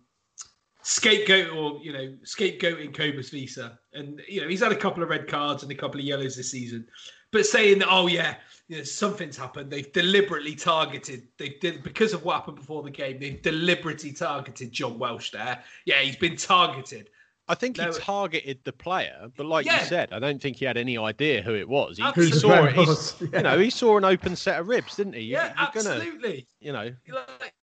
scapegoat or you know scapegoating cobus visa and you know he's had a couple of red cards and a couple of yellows this season but saying that oh yeah you know, something's happened they've deliberately targeted they did because of what happened before the game they've deliberately targeted john welsh there yeah he's been targeted I think he No. targeted the player, but like Yeah. you said, I don't think he had any idea who it was. He, he Absolutely. saw it. player he's- was, yeah. You know, he saw an open set of ribs, didn't he? You- yeah You're gonna, absolutely you know, like,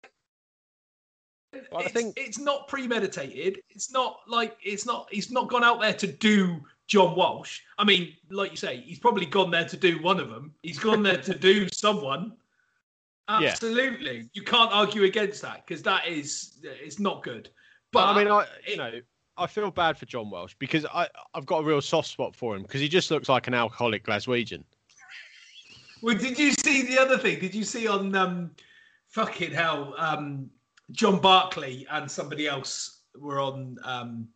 Well, I it's, think- it's not premeditated. It's not like it's not. He's not gone out there to do John Walsh. I mean, like you say, he's probably gone there to do one of them. He's gone there to do someone. Yeah. Absolutely, you can't argue against that because that is it's not good. But I mean, I you it- know, I feel bad for John Welsh because I I've got a real soft spot for him because he just looks like an alcoholic Glaswegian. Well, did you see the other thing? Did you see on um, fucking hell? Um, John Barclay and somebody else were on um,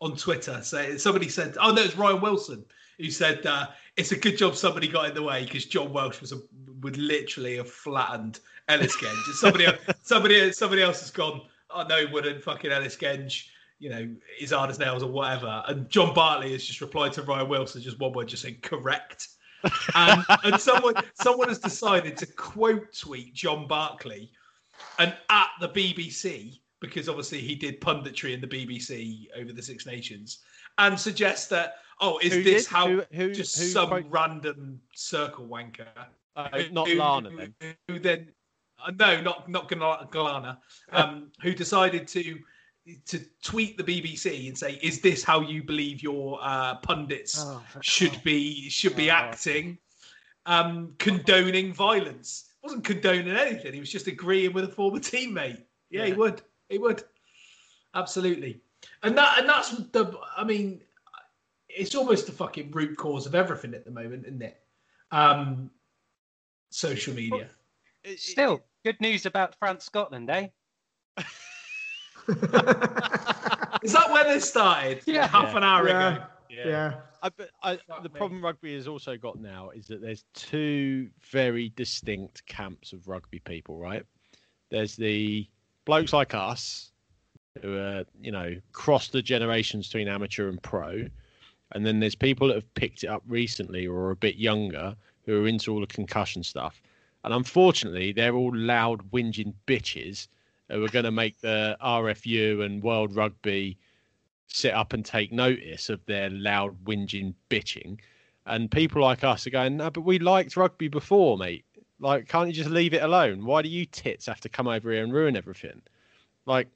on Twitter. So somebody said, "Oh no, it's Ryan Wilson." Who said uh, it's a good job somebody got in the way because John Welsh was a, would literally have flattened Ellis Genge. Somebody, somebody, somebody else has gone. Oh no, he wouldn't fucking Ellis Genge. You know, he's hard as nails or whatever. And John Barclay has just replied to Ryan Wilson, just one word, just saying correct and, and someone someone has decided to quote tweet John Barclay and at the BBC because obviously he did punditry in the BBC over the Six Nations and suggest that oh is Who this did? how Who- who- just who some quote- random circle wanker Uh, not Lana then. who then uh, no not not Gala- Galana um, who decided to to tweet the BBC and say is this how you believe your uh, pundits Oh, should be should be Oh. acting um condoning violence wasn't condoning anything. He was just agreeing with a former teammate. Yeah, he would. He would. Absolutely. And that and that's the i mean it's almost the fucking root cause of everything at the moment isn't it? Um social media. It- it- Still, good news about France Scotland, eh? is that where this started? Yeah. half an hour yeah, ago. Yeah. yeah. I, but I, the problem rugby has also got now is that there's two very distinct camps of rugby people, right? There's the blokes like us who are, you know, cross the generations between amateur and pro. And then there's people that have picked it up recently or are a bit younger who are into all the concussion stuff. And unfortunately, they're all loud, whinging bitches who are going to make the RFU and World Rugby sit up and take notice of their loud whinging bitching. And people like us are going no but we liked rugby before mate. Like can't you just leave it alone? Why do you tits have to come over here and ruin everything? Like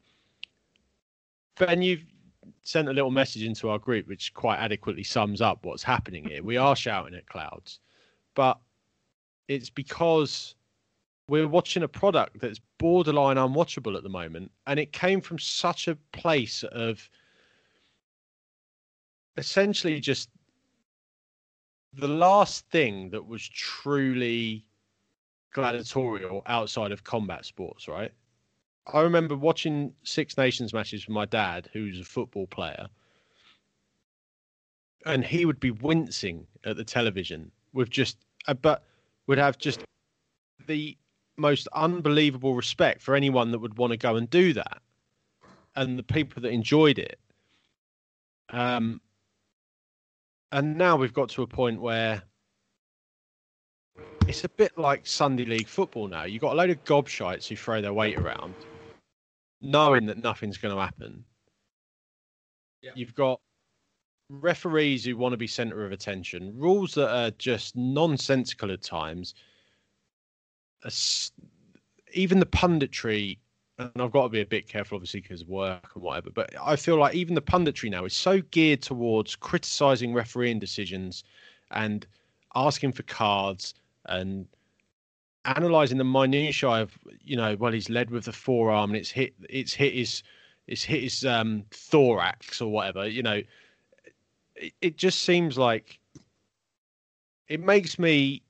ben you've sent a little message into our group which quite adequately sums up what's happening here. We are shouting at clouds but it's because we're watching a product that's borderline unwatchable at the moment, and it came from such a place of essentially just the last thing that was truly gladiatorial outside of combat sports, right? I remember watching Six Nations matches with my dad, who's a football player, and he would be wincing at the television with just, uh, but would have just the most unbelievable respect for anyone that would want to go and do that, and the people that enjoyed it. Um, and now we've got to a point where it's a bit like Sunday League football now. You've got a load of gobshites who throw their weight around, knowing that nothing's going to happen. Yeah. You've got referees who want to be centre of attention, rules that are just nonsensical at times. Even the punditry, and I've got to be a bit careful, obviously, because of work and whatever, but I feel like even the punditry now is so geared towards criticising refereeing decisions and asking for cards and analysing the minutiae of, you know, well, he's led with the forearm and it's hit, it's hit his, it's hit his um, thorax or whatever, you know. It, it just seems like it makes me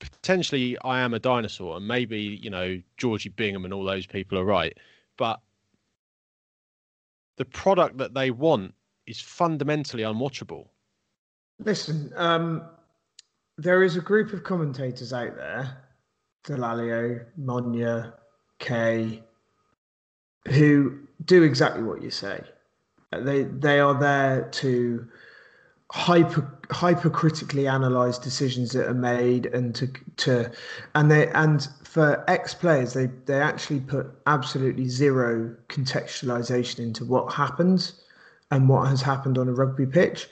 potentially I am a dinosaur and maybe you know Georgie Bingham and all those people are right but the product that they want is fundamentally unwatchable Listen, um, there is a group of commentators out there, Dallaglio, Monye, Kay, who do exactly what you say. They they are there to hyper hypercritically analyze decisions that are made and to to and they and for ex players they they actually put absolutely zero contextualization into what happens and what has happened on a rugby pitch.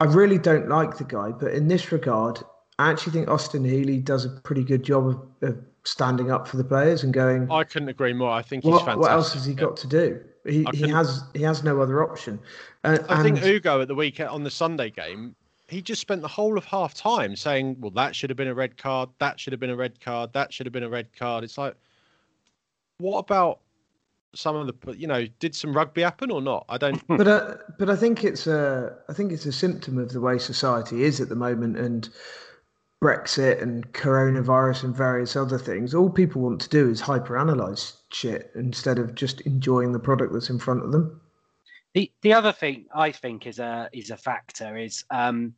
I really don't like the guy, but in this regard, I actually think Austin Healey does a pretty good job of, of standing up for the players and going. I couldn't agree more I think he's What, fantastic what else has he got to do? He, he has he has no other option. Uh, I think and- Ugo at the weekend on the Sunday game he just spent the whole of half time saying well that should have been a red card that should have been a red card that should have been a red card. It's like what about some of the you know did some rugby happen or not? I don't but uh, but I think it's a I think it's a symptom of the way society is at the moment. And Brexit and coronavirus and various other things. All people want to do is hyperanalyze shit instead of just enjoying the product that's in front of them. The the other thing I think is a is a factor is um,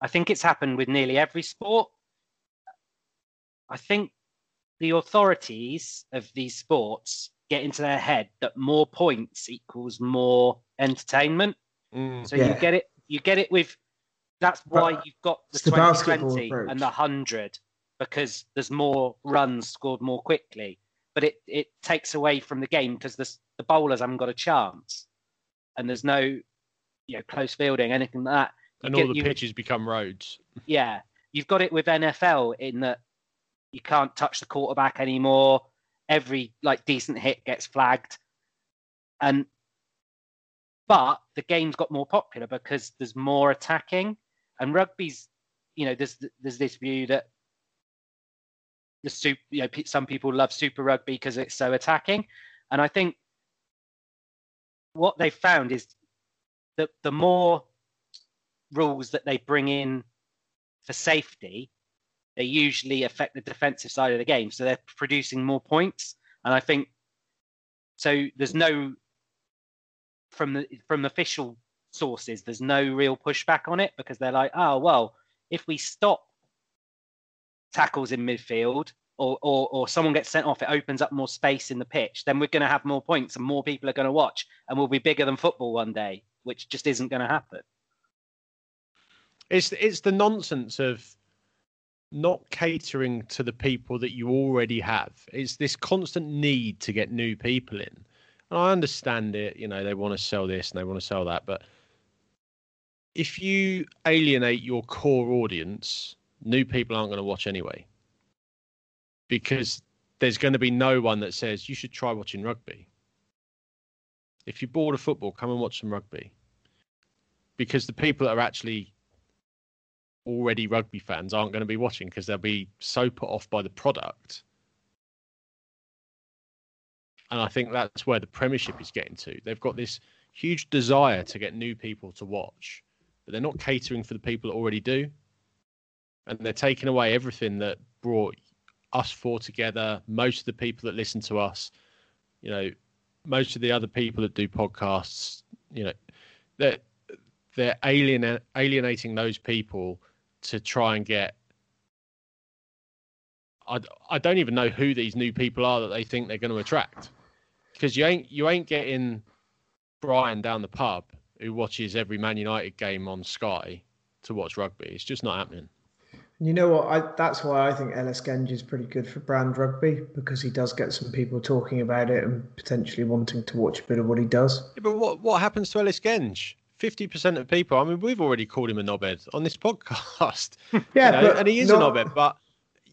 I think it's happened with nearly every sport. I think the authorities of these sports get into their head that more points equals more entertainment. Mm. So Yeah. you get it you get it with that's why But you've got the it's the 2020 and the 100 because there's more runs scored more quickly. But it it takes away from the game because the the bowlers haven't got a chance. And there's no you know close fielding anything like that. You and get- all the you- pitches become roads. Yeah. You've got it with NFL in that you can't touch the quarterback anymore. Every like decent hit gets flagged. And but the game's got more popular because there's more attacking and rugby's you know there's there's this view that the super you know some people love super rugby because it's so attacking. And i think what they found is that the more rules that they bring in for safety they usually affect the defensive side of the game. So they're producing more points. And i think so there's no from the from official sources there's no real pushback on it because they're like oh well if we stop tackles in midfield or, or or someone gets sent off it opens up more space in the pitch then we're going to have more points and more people are going to watch and we'll be bigger than football one day which just isn't going to happen. It's it's the nonsense of not catering to the people that you already have. It's this constant need to get new people in. And i understand it you know they want to sell this and they want to sell that but if you alienate your core audience new people aren't going to watch anyway because there's going to be no one that says you should try watching rugby if you're bored of football come and watch some rugby because the people that are actually already rugby fans aren't going to be watching because they'll be so put off by the product. And I think that's where the Premiership is getting to. They've got this huge desire to get new people to watch, but they're not catering for the people that already do. And they're taking away everything that brought us four together, most of the people that listen to us, you know, most of the other people that do podcasts, you know, they're, they're alien, alienating those people to try and get I, I don't even know who these new people are that they think they're going to attract because you ain't you ain't getting Brian down the pub who watches every Man United game on Sky to watch rugby. It's just not happening. You know what? I, that's why I think Ellis Genge is pretty good for brand rugby because he does get some people talking about it and potentially wanting to watch a bit of what he does. Yeah, but what what happens to Ellis Genge? Fifty percent of people. I mean, we've already called him a knobhead on this podcast. Yeah, you know, and he is not- a knobhead, but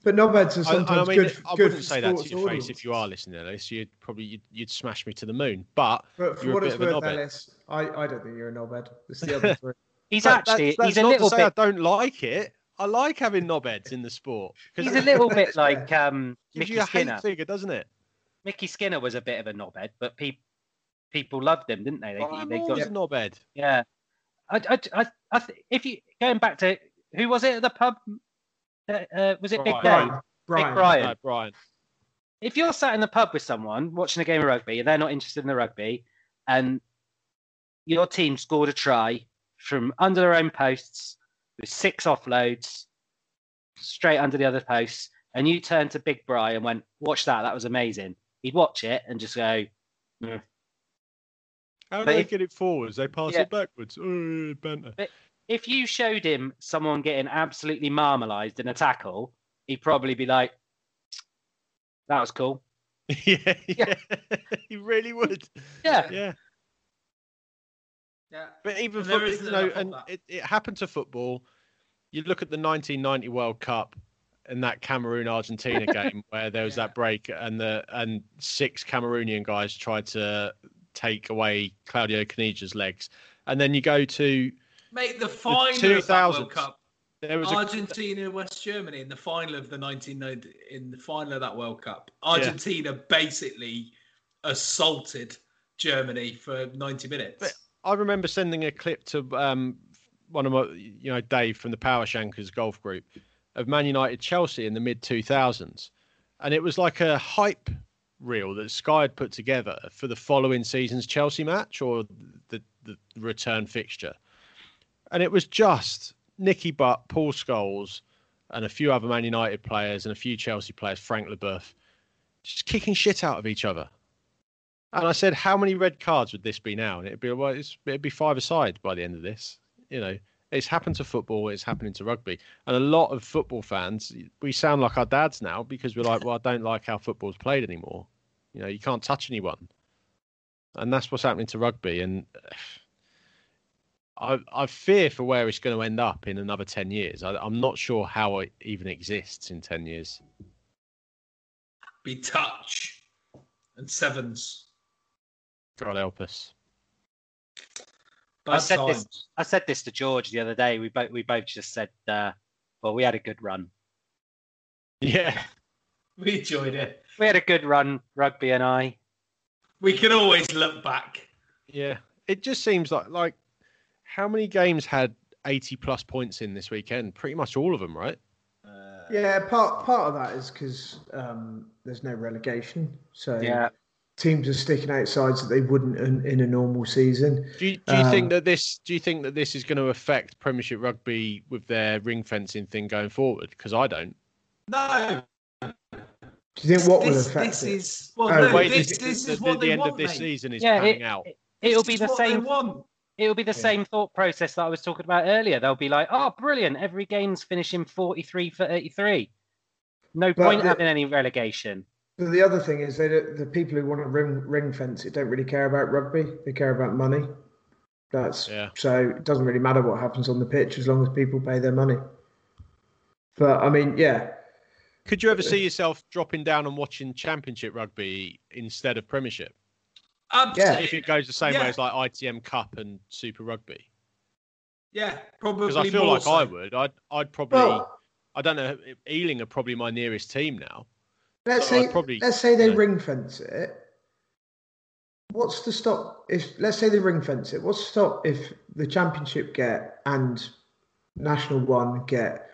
But knobheads are sometimes I mean, good. I good wouldn't say that to your face if you are listening to this. You'd probably you'd, you'd smash me to the moon. But, But for you're what a it's bit of a worth. Ellis, I, I don't think you're a knobhead. It's the other three. He's That- actually that's, that's he's a not little to say bit I don't like it. I like having knobheads in the sport. 'cause he's it a little bit like um, Mickey you a Skinner. hate figure, doesn't it? Mickey Skinner was a bit of a knobhead, but pe- people loved him, didn't they? They, I'm they always a knobhead. yeah. I, I, I, I th- if you going back to who was it at the pub? Uh, uh, was it Big Brian. Dave? Brian. Big Brian. No, Brian. If you're sat in the pub with someone watching a game of rugby and they're not interested in the rugby, and your team scored a try from under their own posts with six offloads straight under the other posts, and you turned to Big Bry and went, "Watch that! That was amazing." He'd watch it and just go, "Mm." How do But they if- get it forwards? They pass Yeah. it backwards. Oh, banter. if you showed him someone getting absolutely marmalised in a tackle, he'd probably be like, "That was cool." yeah, yeah. he really would. Yeah. Yeah. Yeah. But even for, you know, and it, it happened to football. You look at the 1990 World Cup and that Cameroon Argentina game where there was that break and the and six Cameroonian guys tried to take away Claudio Caniggia's legs, and then you go to Mate, the final that 2000s, World Cup, there was a, Argentina, West Germany in the final of the 1990 in the final of that World Cup. Argentina basically assaulted Germany for 90 minutes. But I remember sending a clip to um, one of my, you know, Dave from the Power Shankers golf group of Man United Chelsea in the mid 2000s. And it was like a hype reel that Sky had put together for the following season's Chelsea match or the, the return fixture. And it was just Nicky Butt, Paul Scholes, and a few other Man United players and a few Chelsea players, Frank Leboeuf, just kicking shit out of each other. And I said, how many red cards would this be now? And it'd be well, it'd be five aside by the end of this. You know, it's happened to football, it's happening to rugby, and a lot of football fans, we sound like our dads now because we're like, well, I don't like how football's played anymore. You know, you can't touch anyone, and that's what's happening to rugby. And I, I fear for where it's going to end up in another ten years. I, I'm not sure how it even exists in ten years. Be touch and sevens. God help us. Bad I said this. I said this to George the other day. We both we both just said, uh, "Well, we had a good run. Yeah. We enjoyed it. We had a good run, rugby and I." We can always look back. Yeah, it just seems like like how many games had eighty plus points in this weekend? Pretty much all of them, right? Yeah, part part of that is because um, there's no relegation, so Yeah. Teams are sticking out sides that they wouldn't in, in a normal season. Do you, do you think Um, that this do you think that this is going to affect Premiership rugby with their ring fencing thing going forward? Because I don't. No. Do you think what will this, affect this it? is well, Oh, no, wait, this, this- this the, is the- what the they end want, of this mate. season is Yeah, panning it- out. It'll This be the same. want. It'll be the same thought process that I was talking about earlier. They'll be like, "Oh, brilliant! Every game's finishing forty-three for thirty-three. No But point the- having any relegation." But the other thing is, they don't, the people who want to ring ring fence it don't really care about rugby. They care about money. That's Yeah. so it doesn't really matter what happens on the pitch as long as people pay their money. But I mean, yeah, Could you ever see yourself dropping down and watching Championship rugby instead of Premiership? Absolutely. If it goes the same Yeah. way as like ITM Cup and Super Rugby. Yeah, probably. Because I feel more like so. I would. I'd I'd probably. Well- I don't know. Ealing are probably my nearest team now. Let's So say probably, let's say they you know- ring fence it. What's to stop if let's say they ring fence it? What's to stop if the championship get and national one get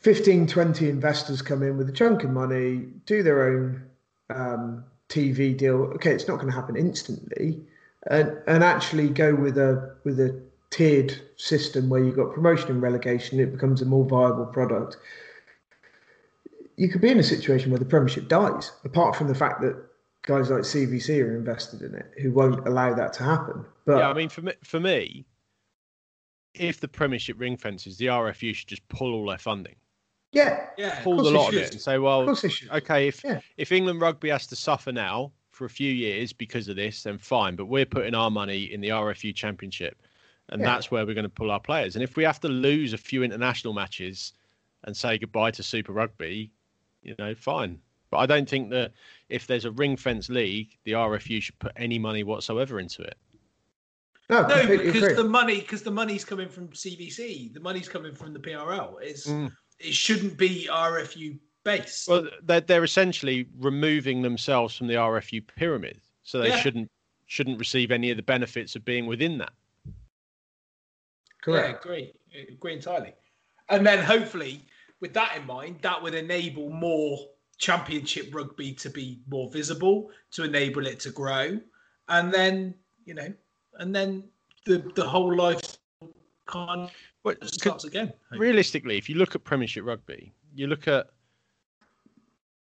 15, 20 investors come in with a chunk of money, do their own um, TV deal. Okay, it's not going to happen instantly, and and actually go with a with a tiered system where you've got promotion and relegation. It becomes a more viable product you could be in a situation where the Premiership dies, apart from the fact that guys like CVC are invested in it, who won't allow that to happen. But yeah, I mean, for me, for me, if the Premiership ring fences, the RFU should just pull all their funding, yeah, Yeah, pull course the lot of it, and say, well, of course they should. okay, if Yeah. if England rugby has to suffer now for a few years because of this, then fine. But we're putting our money in the RFU Championship, and Yeah. that's where we're going to pull our players. And if we have to lose a few international matches and say goodbye to Super Rugby, you know, fine. But I don't think that if there's a ring fence league, the RFU should put any money whatsoever into it. No, No, because agree. the money, because the money's coming from CVC, the money's coming from the PRL. It's Mm. it shouldn't be RFU based. Well, they're, they're essentially removing themselves from the RFU pyramid, so they Yeah. shouldn't shouldn't receive any of the benefits of being within that. Correct. Yeah, agree, agree entirely. And then hopefully, with that in mind, that would enable more championship rugby to be more visible, to enable it to grow, and then you know, and then the the whole life kind Well, of starts again. realistically, if you look at Premiership rugby, you look at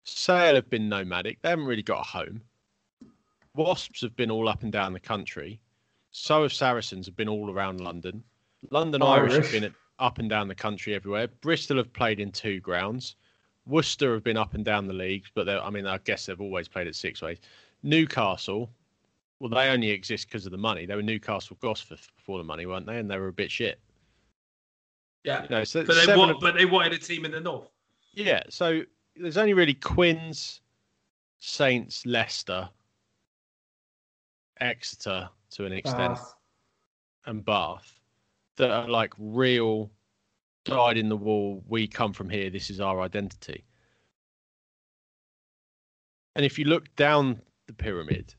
Sale have been nomadic. They haven't really got a home. Wasps have been all up and down the country. So have Saracens have been all around London. London Irish, Irish. have been up and down the country everywhere. Bristol have played in two grounds. Worcester have been up and down the leagues, but I mean, I guess they've always played at Sixways. Newcastle, well, they only exist because of the money. They were Newcastle Gosforth before the money, weren't they? And they were a bit shit. Yeah, You know, so but they want, of- but they wanted a team in the north. yeah, so there's only really Quins, Saints, Leicester, Exeter to an extent, Bath. and Bath that are like real died in the wall. We come from here. This is our identity. And if you look down the pyramid,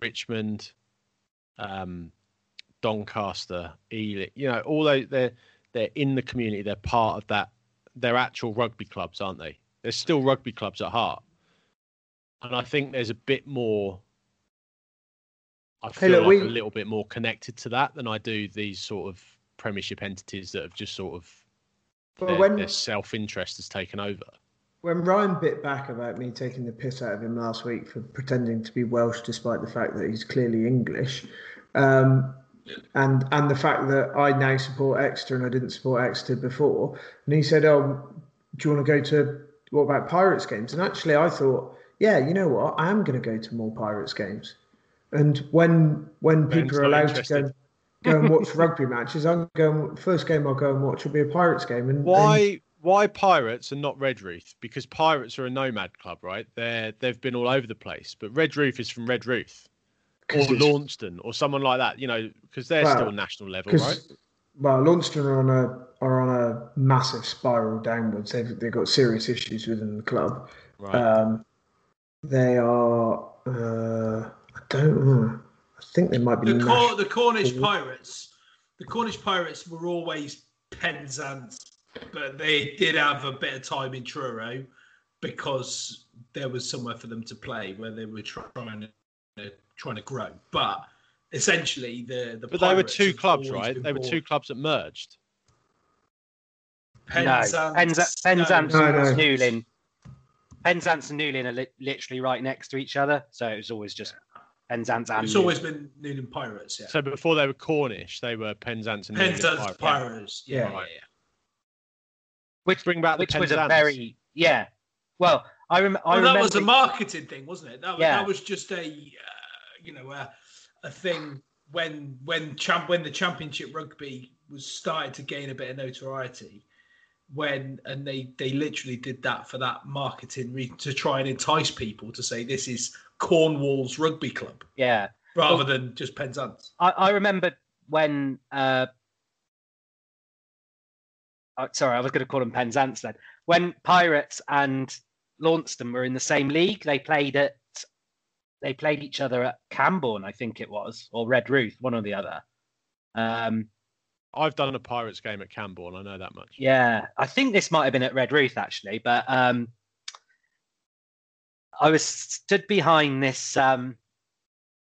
Richmond, um, Doncaster, Ely, you know, all those they're they're in the community. They're part of that. They're actual rugby clubs, aren't they? They're still rugby clubs at heart. And I think there's a bit more. I Hey, feel look, like we- a little bit more connected to that than I do these sort of Premiership entities that have just sort of Well, their, when- their self-interest has taken over. When Ryan bit back about me taking the piss out of him last week for pretending to be Welsh despite the fact that he's clearly English, um, and and the fact that I now support Exeter and I didn't support Exeter before, and he said, "Oh, do you want to go to what about Pirates games?" And actually, I thought, yeah, you know what, I am going to go to more Pirates games. And when when Ben's people are allowed interested. to go, go and watch rugby matches, I'm going. First game I'll go and watch will be a Pirates game. And and- Why why Pirates and not Redruth? Because Pirates are a nomad club, right? They're they've been all over the place. But Redruth is from Redruth or it's- Launceston or someone like that, you know, because they're Well, still national level, right? Well, Launceston are on a are on a massive spiral downwards. They've they've got serious issues within the club. Right. Um, they are. Uh, don't know. I think they might be. The, Cor- the Cornish. Pirates, the Cornish Pirates were always Penzance, but they did have a bit of time in Truro because there was somewhere for them to play where they were trying to trying to grow. But essentially, the the but they were two clubs, right? been They were born- two clubs that merged. Penzance, no, Penzance, Penzance No, and no. Newlyn. Penzance and Newlyn are li- literally right next to each other, so it was always just Penzance and. It's always been Newlyn Pirates, yeah. So before they were Cornish, they were Penzance and Newlyn Penzance Pirates. Pirates, yeah, Yeah. yeah, yeah. which Bring back the which was a very yeah. Well, I, rem- I Well, remember that was a marketing thing, wasn't it? That was, Yeah. that was just a, uh, you know, a, a thing when when champ when the championship rugby was started to gain a bit of notoriety. When and they they literally did that for that marketing re- to try and entice people to say this is Cornwall's rugby club yeah. rather Well- than just Penzance. I, I remember when uh, oh, sorry, I was going to call them Penzance then. When Pirates and Launceston were in the same league, they played at they played each other at Camborne, I think it was, or Redruth, one or the other. Um, I've done a Pirates game at Camborne. I know that much. yeah, I think this might have been at Redruth actually, but um, I was stood behind this um,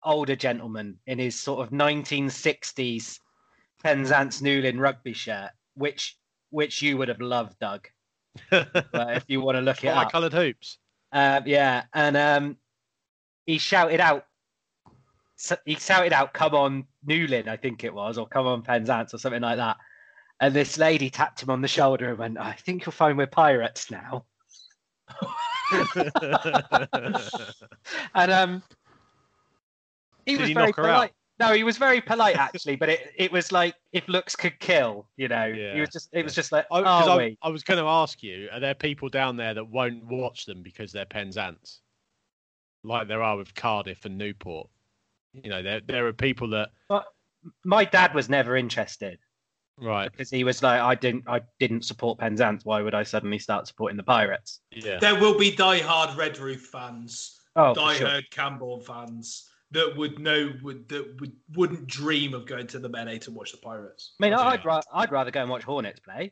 older gentleman in his sort of 1960s Penzance Newlyn rugby shirt, which which you would have loved, Doug. but if you want to look it up, coloured hoops. uh, yeah, and um, he shouted out. He shouted out, "Come on, Newlyn!" I think it was, or "Come on, Penzance," or something like that. And this lady tapped him on the shoulder and went, "I think you'll find we're pirates now." and um, he Did was he very knock her out? polite. No, he was very polite actually, but it, it was like if looks could kill, you know. He was just it was just like, oh, I. I was going to ask you: Are there people down there that won't watch them because they're Penzance, like there are with Cardiff and Newport? You know, there there are people that But my dad was never interested. Right. because he was like, I didn't, I didn't support Penzance. Why would I suddenly start supporting the Pirates? Yeah, There will be die-hard Redruth fans, Oh, for die-hard sure. Camborne fans that would know would that would wouldn't dream of going to the Mennaye to watch the Pirates. I mean, I'd, ra- I'd rather go and watch Hornets play.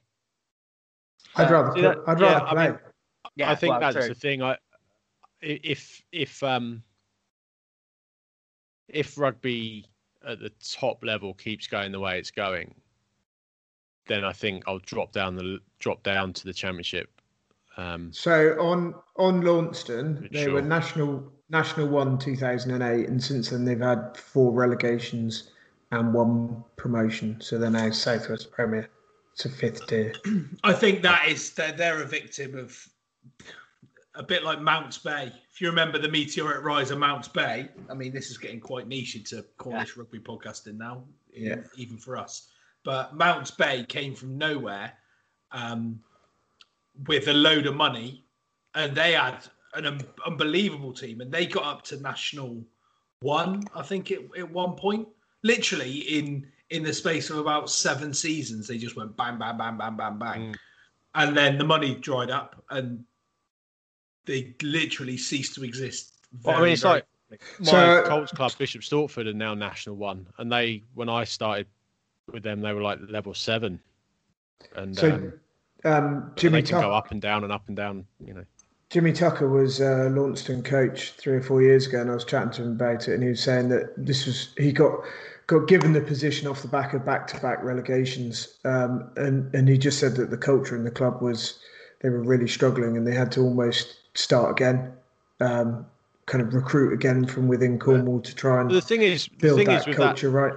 I'd Uh, rather see pl- that- I'd yeah, rather I play. mean, Yeah, I think well, that's true. the thing. I i- if if um if rugby at the top level keeps going the way it's going, then I think I'll drop down the drop down to the championship. Um, So on on Launceston, they Sure. were national national one two thousand and eight, and since then they've had four relegations and one promotion. So they're now Southwest Premier. It's a fifth tier. I think that is they're, they're a victim of a bit like Mounts Bay. If you remember the meteoric rise of Mounts Bay, I mean this is getting quite niche into Cornish rugby podcasting now, Yeah. even for us. But Mounts Bay came from nowhere um, with a load of money, and they had an un- unbelievable team, and they got up to national one, I think, at, at one point. Literally in in the space of about seven seasons, they just went bang, bang, bang, bang, bang, bang, and then the money dried up, and they literally ceased to exist. Well, I mean, it's very like my So- Colts club, Bishop Stortford, are now National One, and they when I started with them, they were like level seven, and So um, um, Jimmy they can go up and down and up and down. You know, Jimmy Tucker was uh, Launceston coach three or four years ago, and I was chatting to him about it, and he was saying that this was he got got given the position off the back of back to back relegations, um, and and he just said that the culture in the club was they were really struggling, and they had to almost start again, um, kind of recruit again from within Cornwall to try and the thing is, the build thing that is with culture that, right.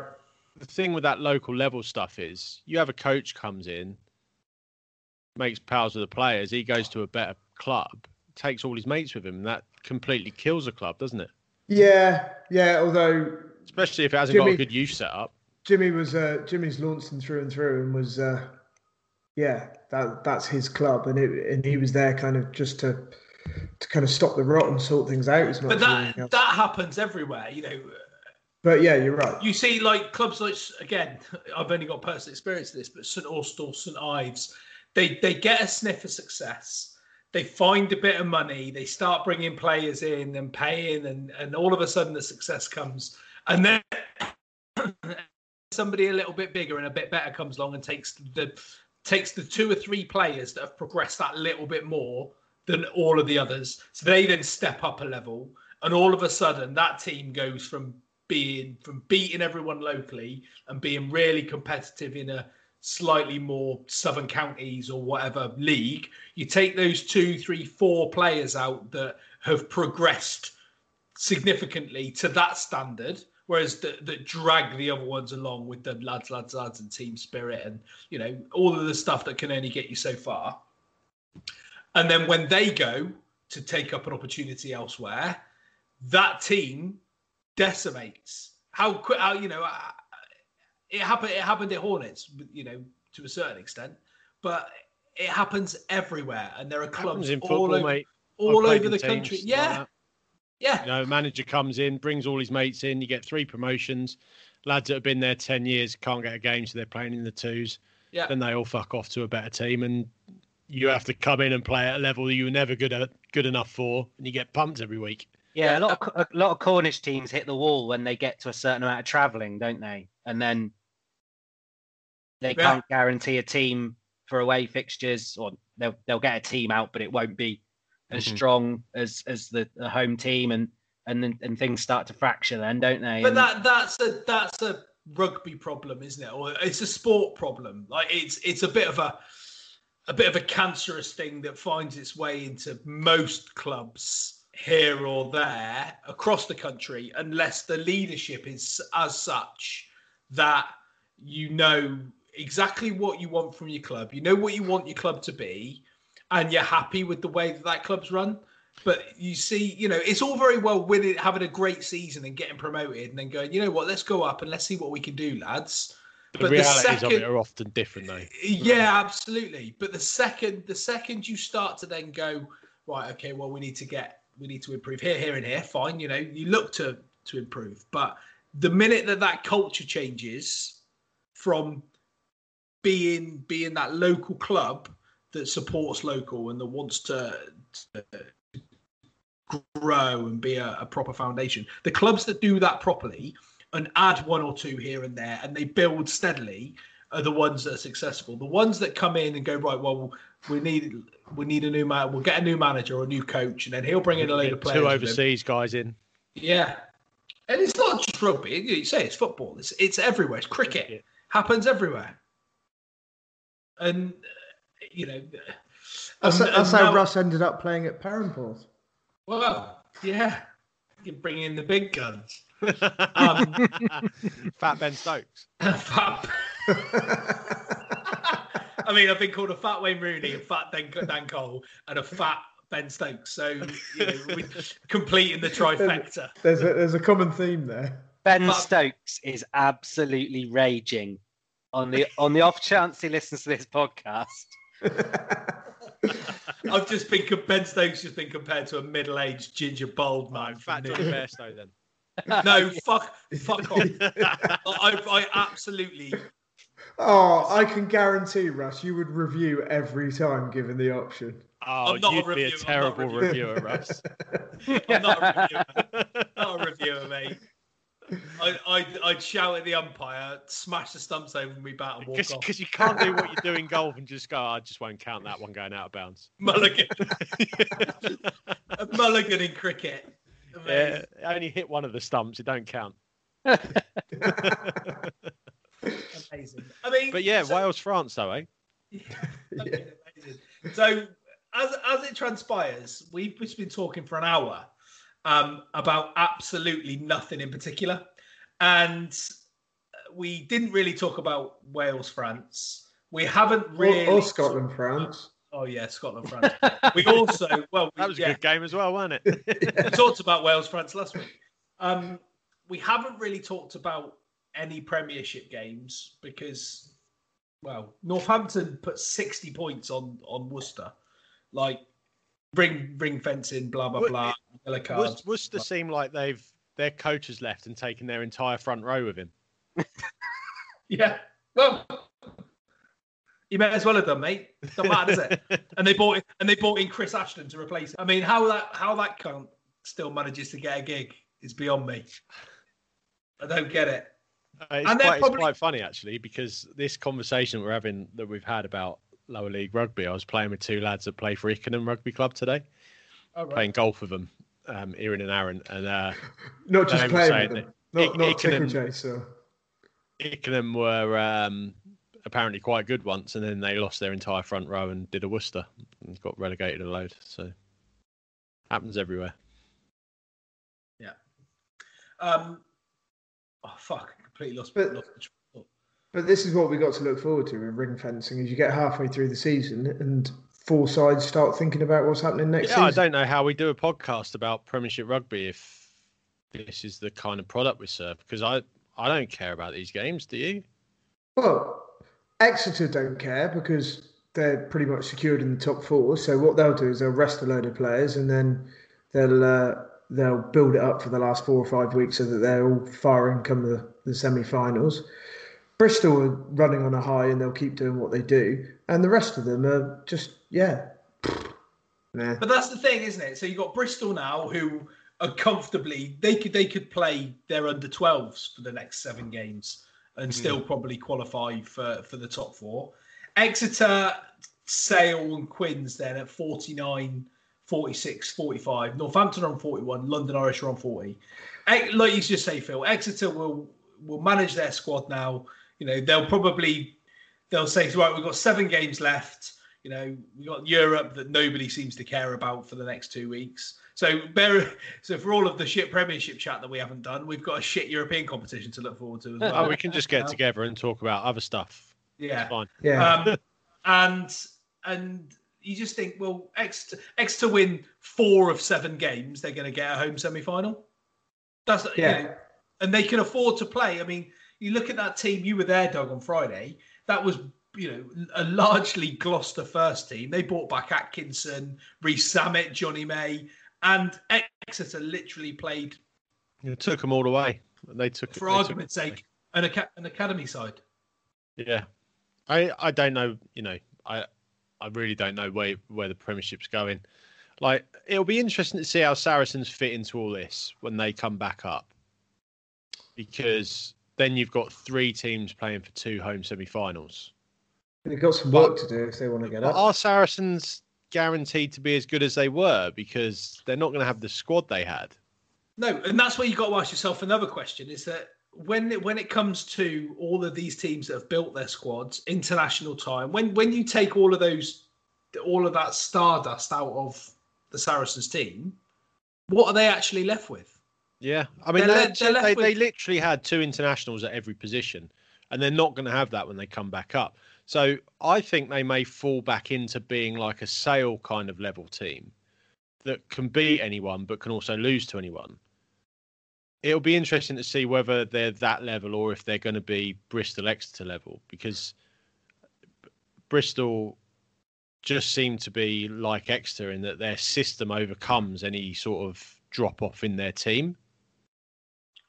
The thing with that local level stuff is you have a coach comes in, makes pals with the players, he goes to a better club, takes all his mates with him, and that completely kills a club, doesn't it? Yeah, yeah. Although Especially if it hasn't got a good youth setup. Jimmy was uh, Jimmy's Launceston through and through, and was uh, yeah, that that's his club, and it, and he was there kind of just to to kind of stop the rot and sort things out as much. But that else. that happens everywhere, you know. But yeah, you're right. You see, like clubs like again, I've only got personal experience of this, but St Austell, St Ives, they they get a sniff of success. They find a bit of money. They start bringing players in and paying, and and all of a sudden the success comes, and then somebody a little bit bigger and a bit better comes along and takes the takes the two or three players that have progressed that little bit more than all of the others. So they then step up a level, and all of a sudden that team goes from being from beating everyone locally and being really competitive in a slightly more southern counties or whatever league. You take those two, three, four players out that have progressed significantly to that standard. Whereas that that drag the other ones along with the lads, lads, lads, and team spirit, and you know all of the stuff that can only get you so far. And then when they go to take up an opportunity elsewhere, that team decimates. How quick? How you know? It happened. It happened at Hornets, you know, to a certain extent, but it happens everywhere, and there are clubs in all over, mate. I've all over the country. Yeah, that. yeah. You know, manager comes in, brings all his mates in, you get three promotions. Lads that have been there ten years can't get a game, so they're playing in the twos. Yeah. then they all fuck off to a better team, and you have to come in and play at a level you were never good at, good enough for, and you get pumped every week. Yeah, a lot of a lot of Cornish teams hit the wall when they get to a certain amount of travelling, don't they? And then they Yeah. can't guarantee a team for away fixtures, or they'll they'll get a team out, but it won't be as Mm-hmm. Mhm. strong as as the, the home team, and and then and things start to fracture then, don't they? But And- that that's a that's a rugby problem, isn't it? Or it's a sport problem. Like it's it's a bit of a a bit of a cancerous thing that finds its way into most clubs here or there across the country, unless the leadership is as such that you know exactly what you want from your club, you know what you want your club to be, and you're happy with the way that that club's run. But you see, you know, it's all very well winning, having a great season and getting promoted, and then going, you know what, let's go up and let's see what we can do, lads. The But the realities of it are often different, though. Yeah, absolutely. But the second the second you start to then go, right, okay, well, we need to get we need to improve here, here, and here. Fine, you know, you look to to improve. But the minute that that culture changes from being being that local club that supports local and that wants to, to grow and be a, a proper foundation, the clubs that do that properly and add one or two here and there and they build steadily are the ones that are successful. The ones that come in and go right, well, we need we need a new man. We'll get a new manager or a new coach, and then he'll bring in a load of players. Two overseas guys in. Yeah, and it's not just rugby. You say it's football. It's it's everywhere. It's cricket. Happens everywhere. And uh, you know, That's, and- that's and how now- Russ ended up playing at Perranporth. Well, yeah, you bring in the big guns. Um, Fat Ben Stokes. fat. I mean, I've been called a fat Wayne Rooney, a fat Dan, Dan Cole, and a fat Ben Stokes. So you know, we completing the trifecta. There's a, there's a common theme there. Ben But- Stokes is absolutely raging on the on the off chance he listens to this podcast. I've just been Ben Stokes has been compared to a middle-aged ginger bald man. from Fat Johnny Newton. Bairstow then. No, fuck, fuck off. I, I absolutely. Oh, I can guarantee, Russ, you would review every time given the option. Oh, I'm not you'd be a reviewer, I'm not a terrible reviewer. reviewer, Russ. I'm not a reviewer. not a reviewer, mate. I, I'd, I'd shout at the umpire, smash the stumps over me bat and walk off. Because you can't do what you do in golf and just go, oh, I just won't count that one going out of bounds. Mulligan. a mulligan in cricket. Yeah, I only hit one of the stumps. It don't count. Amazing. I mean, But yeah, so- Wales, France, though, eh? Amazing. So as as it transpires, we've just been talking for an hour um, about absolutely nothing in particular, and we didn't really talk about Wales, France. We haven't Or, really. or Scotland, France. Oh yeah, Scotland, France. we also well, we, That was a yeah, good game as well, wasn't it? we talked about Wales, France last week. Um, we haven't really talked about any Premiership games because, well, Northampton put sixty points on on Worcester, like ring ring fencing, blah blah blah. Yellow cards. Worcester seem like they've their coach has left and taken their entire front row with him. Yeah, well, you may as well have done, mate. Don't matter, does it? and they bought and they bought in Chris Ashton to replace him. I mean, how that how that cunt still manages to get a gig is beyond me. I don't get it. Uh, it's, And quite, probably- it's quite funny actually because this conversation we're having that we've had about lower league rugby, I was playing with two lads that play for Ickenham Rugby Club today, All right. playing golf with them, um, Erin and Aaron, and uh, Not just playing with them. that Not, not Ick- tickle Ickenham- Ickenham were um, apparently quite good once, and then they lost their entire front row and did a Worcester and got relegated a load. So happens everywhere. Yeah. Um. Oh fuck! I completely lost. But- lost the train. But this is what we got to look forward to with ring fencing: is you get halfway through the season and four sides start thinking about what's happening next Yeah, I don't know how we do a podcast about Premiership rugby if this is the kind of product we serve because I I don't care about these games. Do you? Well, Exeter don't care because they're pretty much secured in the top four. So what they'll do is they'll rest a load of players and then they'll uh, they'll build it up for the last four or five weeks so that they're all firing come the, the semi-finals. Bristol are running on a high and they'll keep doing what they do, and the rest of them are just yeah. Nah. But that's the thing, isn't it? So you've got Bristol now, who are comfortably they could they could play their under 12s for the next seven games and hmm. still probably qualify for for the top four. Exeter, Sale, and Quins then at 49, 46, 45. Northampton are on 41. London Irish are on 40. Like you just say, Phil, Exeter will will manage their squad now. You know they'll probably they'll say right, we've got seven games left. You know we've got Europe that nobody seems to care about for the next two weeks. So bear, so for all of the shit Premiership chat that we haven't done, we've got a shit European competition to look forward to as well. Oh, we can just get Um, together and talk about other stuff. Yeah. It's fine. Yeah. Um, and and you just think, well, Exeter, Exeter win four of seven games, they're going to get a home semi final. That's you Yeah. know, and they can afford to play. I mean, you look at that team. You were there, Doug, on Friday. That was you know a largely Gloucester first team. They brought back Atkinson, Reece Samet, Jonny May, and Exeter literally played, It took them all the way. They took for they took argument's away. sake, an, an academy side. Yeah, I I don't know. You know, I I really don't know where where the Premiership's going. Like, it'll be interesting to see how Saracens fit into all this when they come back up, because then you've got three teams playing for two home semi-finals. They've got some work to do if they want to get But up. are Saracens guaranteed to be as good as they were? Because they're not going to have the squad they had. No, and that's where you've got to ask yourself another question: is that when it, when it comes to all of these teams that have built their squads, international time, when when you take all of those, all of that stardust out of the Saracens team, what are they actually left with? Yeah, I mean, They're they're left they, they literally had two internationals at every position, and they're not going to have that when they come back up. So I think they may fall back into being like a sale kind of level team that can beat anyone but can also lose to anyone. It'll be interesting to see whether they're that level or if they're going to be Bristol Exeter level because Bristol just seem to be like Exeter in that their system overcomes any sort of drop off in their team.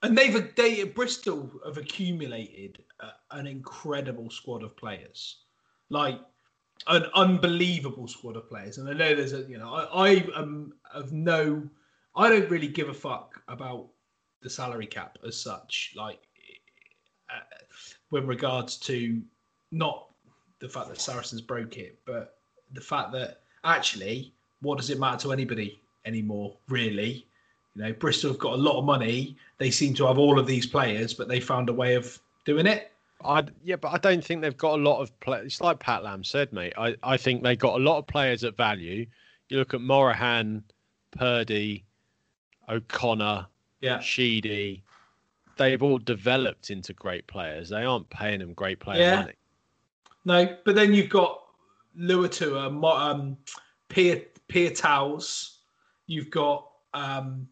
And they've they Bristol have accumulated an incredible squad of players, like an unbelievable squad of players. And I know there's a you know I, I am of no, I don't really give a fuck about the salary cap as such. Like uh, with regards to not the fact that Saracens broke it, but the fact that actually, what does it matter to anybody anymore? Really, you know, Bristol have got a lot of money. They seem to have all of these players, but they found a way of doing it. I yeah, but I don't think they've got a lot of players. It's like Pat Lam said, mate. I, I think they got a lot of players at value. You look at Morahan, Purdy, O'Conor, Yeah. Sheedy. They've all developed into great players. They aren't paying them great player Yeah. money. No, but then you've got Luatua, um, Pier Pier Towels. You've got um,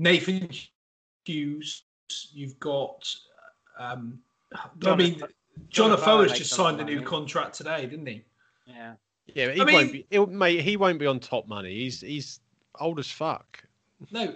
Nathan Hughes. You've got. Um, I mean, John John Afoa Afoa has just signed a new money. contract today, didn't he? Yeah. Yeah, but he I won't be. He'll, mate, he won't be on top money. He's he's old as fuck. No,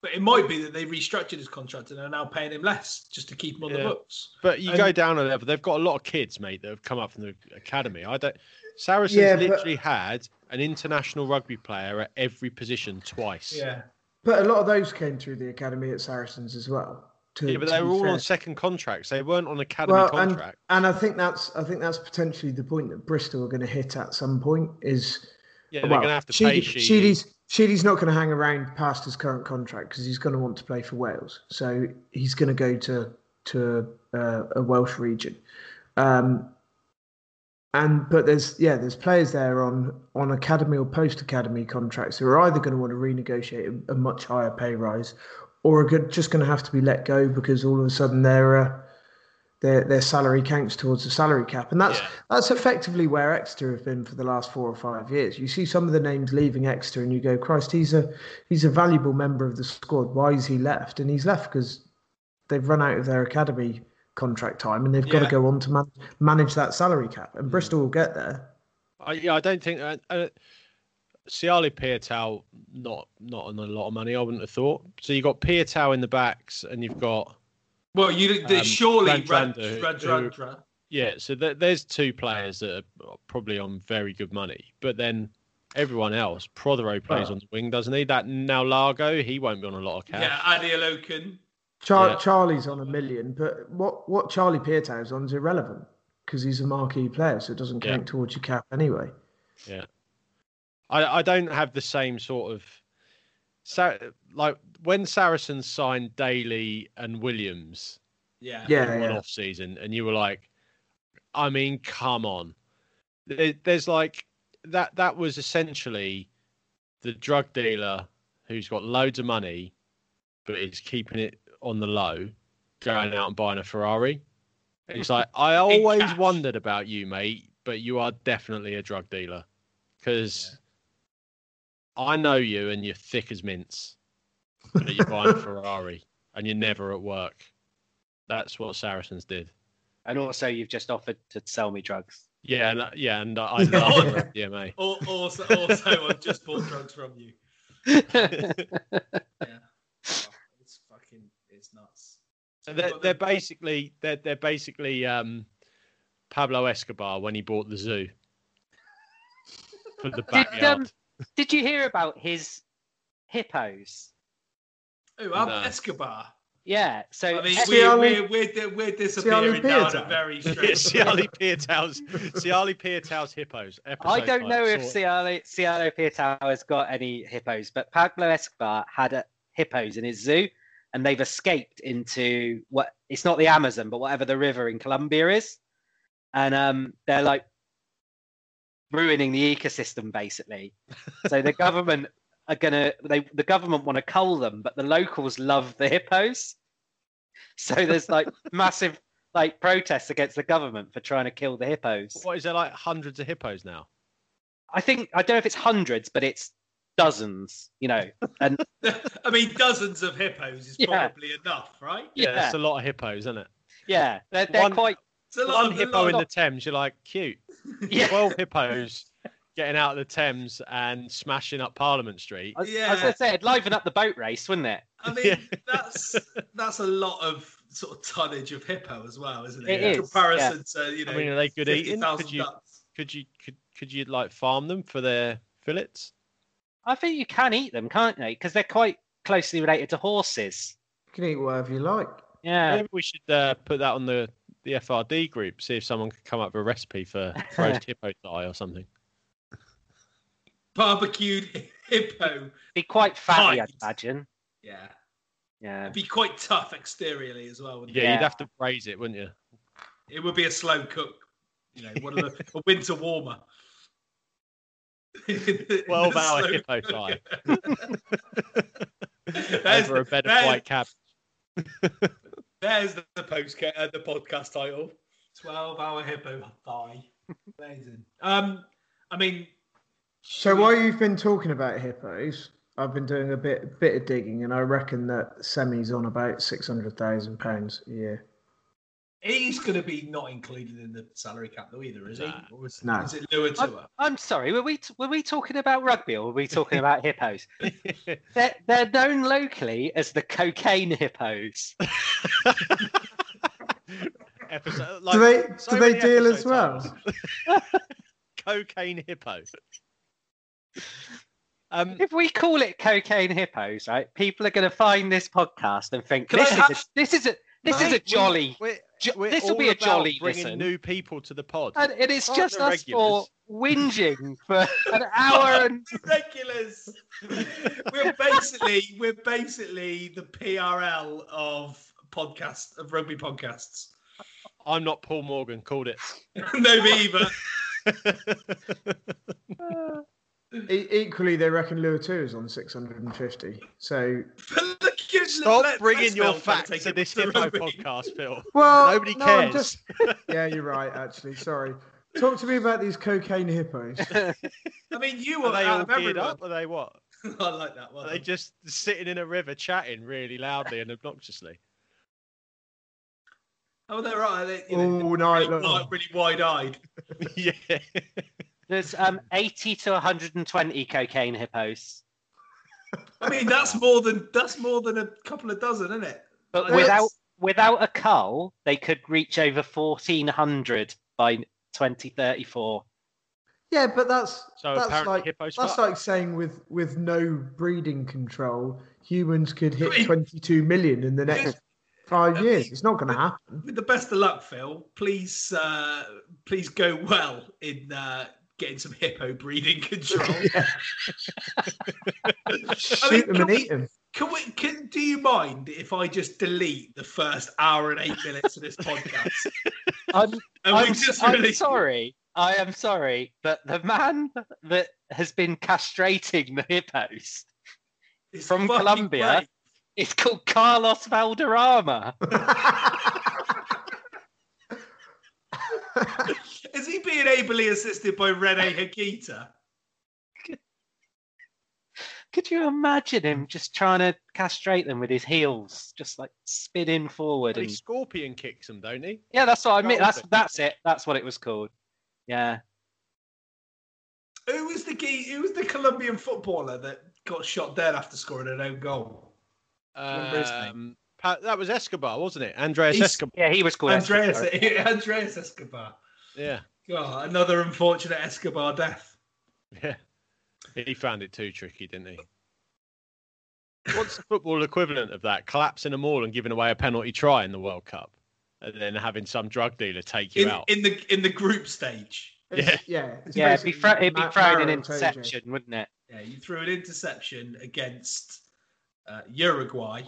but it might be that they restructured his contract and are now paying him less just to keep him on the books. But you And- go down a level. They've got a lot of kids, mate, that have come up from the academy. I don't. Saracens Yeah, but- literally had an international rugby player at every position twice. Yeah. But a lot of those came through the academy at Saracens as well. To, Yeah, but they were all fair. on second contracts. They weren't on academy well, contract. and, and I think that's I think that's potentially the point that Bristol are going to hit at some point. Is Yeah, they're well, gonna have to pay Sheedy- Sheedy. Sheedy's Sheedy's not going to hang around past his current contract because he's going to want to play for Wales. So he's going to go to to uh, a Welsh region. Um, and but there's yeah there's players there on on academy or post academy contracts who are either going to want to renegotiate a, a much higher pay rise or are go- just going to have to be let go because all of a sudden their uh, their their salary counts towards the salary cap and that's that's effectively where Exeter have been for the last four or five years. You see some of the names leaving Exeter and you go Christ he's a he's a valuable member of the squad. Why is he left? And he's left because they've run out of their academy contract time and they've got Yeah. to go on to man- manage that salary cap and Bristol will get there. I, yeah, I don't think. Uh, uh, Siale Piutau not not on a lot of money. I wouldn't have thought. So you have got Piutau in the backs, and you've got Well, you Um, surely Radradra, Rand- who- Radradra. Yeah, so th- there's two players that are probably on very good money, but then everyone else, Prothero plays Oh. on the wing, doesn't he? That now Largo, he won't be on a lot of cash. Yeah, Adeoloken. Char- Yeah. Charlie's on a million, but what what Charlie Piutau's on is irrelevant because he's a marquee player, so it doesn't Yeah. count towards your cap anyway. Yeah. I I don't have the same sort of Sa- like when Saracens signed Daly and Williams Yeah. Yeah, in one yeah. off season, and you were like, I mean, come on. There's like that. That was essentially the drug dealer who's got loads of money, but is keeping it on the low, going out and buying a Ferrari. It's like I always wondered about you, mate, but you are definitely a drug dealer because I know you and you're thick as mints, but you're buying a Ferrari and you're never at work. That's what Saracens did. And also, you've just offered to sell me drugs. Yeah, and, uh, yeah, and I love the DMA. Al- Also, also, I've just bought drugs from you. Yeah. Oh, it's fucking, it's nuts. So they're, But they're basically they're they're basically um, Pablo Escobar when he bought the zoo for the Did, backyard. um, did you hear about his hippos? Oh, I'm No. Escobar. Yeah. So I mean, we're, we're, we're, di- we're disappearing down a Peartown? very Yeah, straight Siale Piutau's Siale Piutau's hippos. I episode don't five, know if saw it. Cialo, Cialo Piutau has got any hippos, but Pablo Escobar had a, hippos in his zoo, and they've escaped into what it's not the Amazon, but whatever the river in Colombia is, and um, they're like ruining the ecosystem basically. so the government are gonna they the government want to cull them, but the locals love the hippos. So there's like massive like protests against the government for trying to kill the hippos. What is there like hundreds of hippos now? I think I don't know if it's hundreds, but it's dozens. You know, and I mean, dozens of hippos is Yeah. probably enough, right? Yeah, Yeah. that's a lot of hippos, isn't it? yeah, they're, they're One- quite. It's a lot One of, hippo a lot in of- the Thames, you're like cute. Yeah, Twelve hippos getting out of the Thames and smashing up Parliament Street. I was, I Yeah. was gonna say it'd liven up the boat race, wouldn't it? I mean, Yeah. that's that's a lot of sort of tonnage of hippo as well, isn't It it? is, In comparison to you know, I mean, are they good eating? Could you ducks. could you could could you like farm them for their fillets? I think you can eat them, can't you? Because they're quite closely related to horses. You can eat whatever you like. Yeah, Maybe we should uh, put that on the the FRD group. See if someone could come up with a recipe for roast hippo thigh or something. barbecued hippo. be quite fatty, I'd imagine. Yeah, Yeah, it'd be quite tough exteriorly as well. wouldn't Yeah, it? You'd have to braise it, wouldn't you? It would be a slow cook. You know, one of the a winter warmer. 12 hour Slow hippo cook. thigh. Over a bed of white cabbage. There's the, the post uh, the podcast title. Twelve hour hippo thigh. Amazing. Um, I mean, So while you've been talking about hippos, I've been doing a bit bit of digging, and I reckon that Semi's on about six hundred thousand pounds a year. He's going to be not included in the salary cap though either, is he? Nah. Or is, No. is it Luatua? I'm sorry. Were we were we talking about rugby or were we talking about hippos? They're, they're known locally as the cocaine hippos. Episode, do they so do they deal as well? Cocaine hippo. Um, If we call it cocaine hippos, right, people are going to find this podcast and think Can I this is, a, this is a this is a jolly, we're- jo- this will be a about jolly bringing listen. new people to the pod. and it is Fuck just the us for whinging for an hour and regulars. we're basically we're basically the PRL of podcast of rugby podcasts. I'm not Paul Morgan. Called it. no, me either. E- equally, they reckon Luatua is on six hundred and fifty. So But look, you- Stop let- bringing your facts to this to hippo rugby. podcast, Phil. well, Nobody no, cares. just- yeah, you're right. Actually, sorry. Talk to me about these cocaine hippos. I mean, you Are were they out all of geared everyone. up? Are they what? I like that one. Are they just sitting in a river chatting really loudly and obnoxiously? Oh, they're right. They, you know, All night really, long. like, really wide-eyed. yeah. there's um 80 to 120 cocaine hippos, I mean, that's more than that's more than a couple of dozen, isn't it? but Like, without that's- without a cull, they could reach over fourteen hundred by twenty thirty four. Yeah, but that's So that's like that's fuck. like saying with with no breeding control, humans could hit Wait. 22 million in the next five years. It's not going to happen. With the best of luck, Phil, please uh, please go well in uh, getting some hippo breeding control. Shoot them and we- eat them. Can we? Can, do you mind if I just delete the first hour and eight minutes of this podcast? I'm, I'm, just I'm release- sorry. I am sorry, but the man that has been castrating the hippos It's from Colombia great. is called Carlos Valderrama. Is he being ably assisted by Rene Higuita? Could you imagine him just trying to castrate them with his heels, just like spinning forward? He scorpion kicks them, don't he? Yeah, that's what I mean. That's that's it. That's what it was called. Yeah. Who was the key? Who was the Colombian footballer that got shot dead after scoring an own goal? Remember his name? Um, that was Escobar, wasn't it? Andreas He's- Escobar. Yeah, he was called Andreas, Escobar. Andreas Escobar. Yeah, God, another unfortunate Escobar death. yeah. He found it too tricky, didn't he? What's the football equivalent of that? Collapsing them all and giving away a penalty try in the World Cup, and then having some drug dealer take you In, out. in the in the group stage. It's- yeah, it's Yeah, it'd be, basically thro- it'd be Ma- thrown an Mario interception, wouldn't it? Yeah, you threw an interception against uh, Uruguay.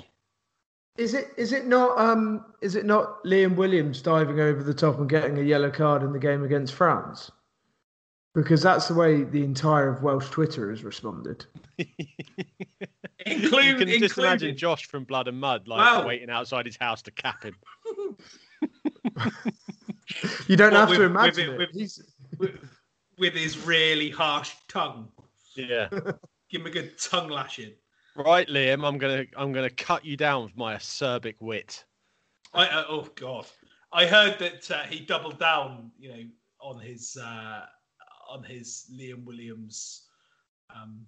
Is it is it not um is it not Liam Williams diving over the top and getting a yellow card in the game against France? Because that's the way the entire of Welsh Twitter has responded. Include, you can just imagine including- Josh from Blood and Mud, like Wow. waiting outside his house to cap him. You don't What, have with- to imagine it- it. with- He's with, with his really harsh tongue. Yeah. Give him a good tongue lashing. Right, Liam, I'm gonna I'm gonna cut you down with my acerbic wit. I uh, oh god, I heard that uh, he doubled down, you know, on his uh, on his Liam Williams. Um,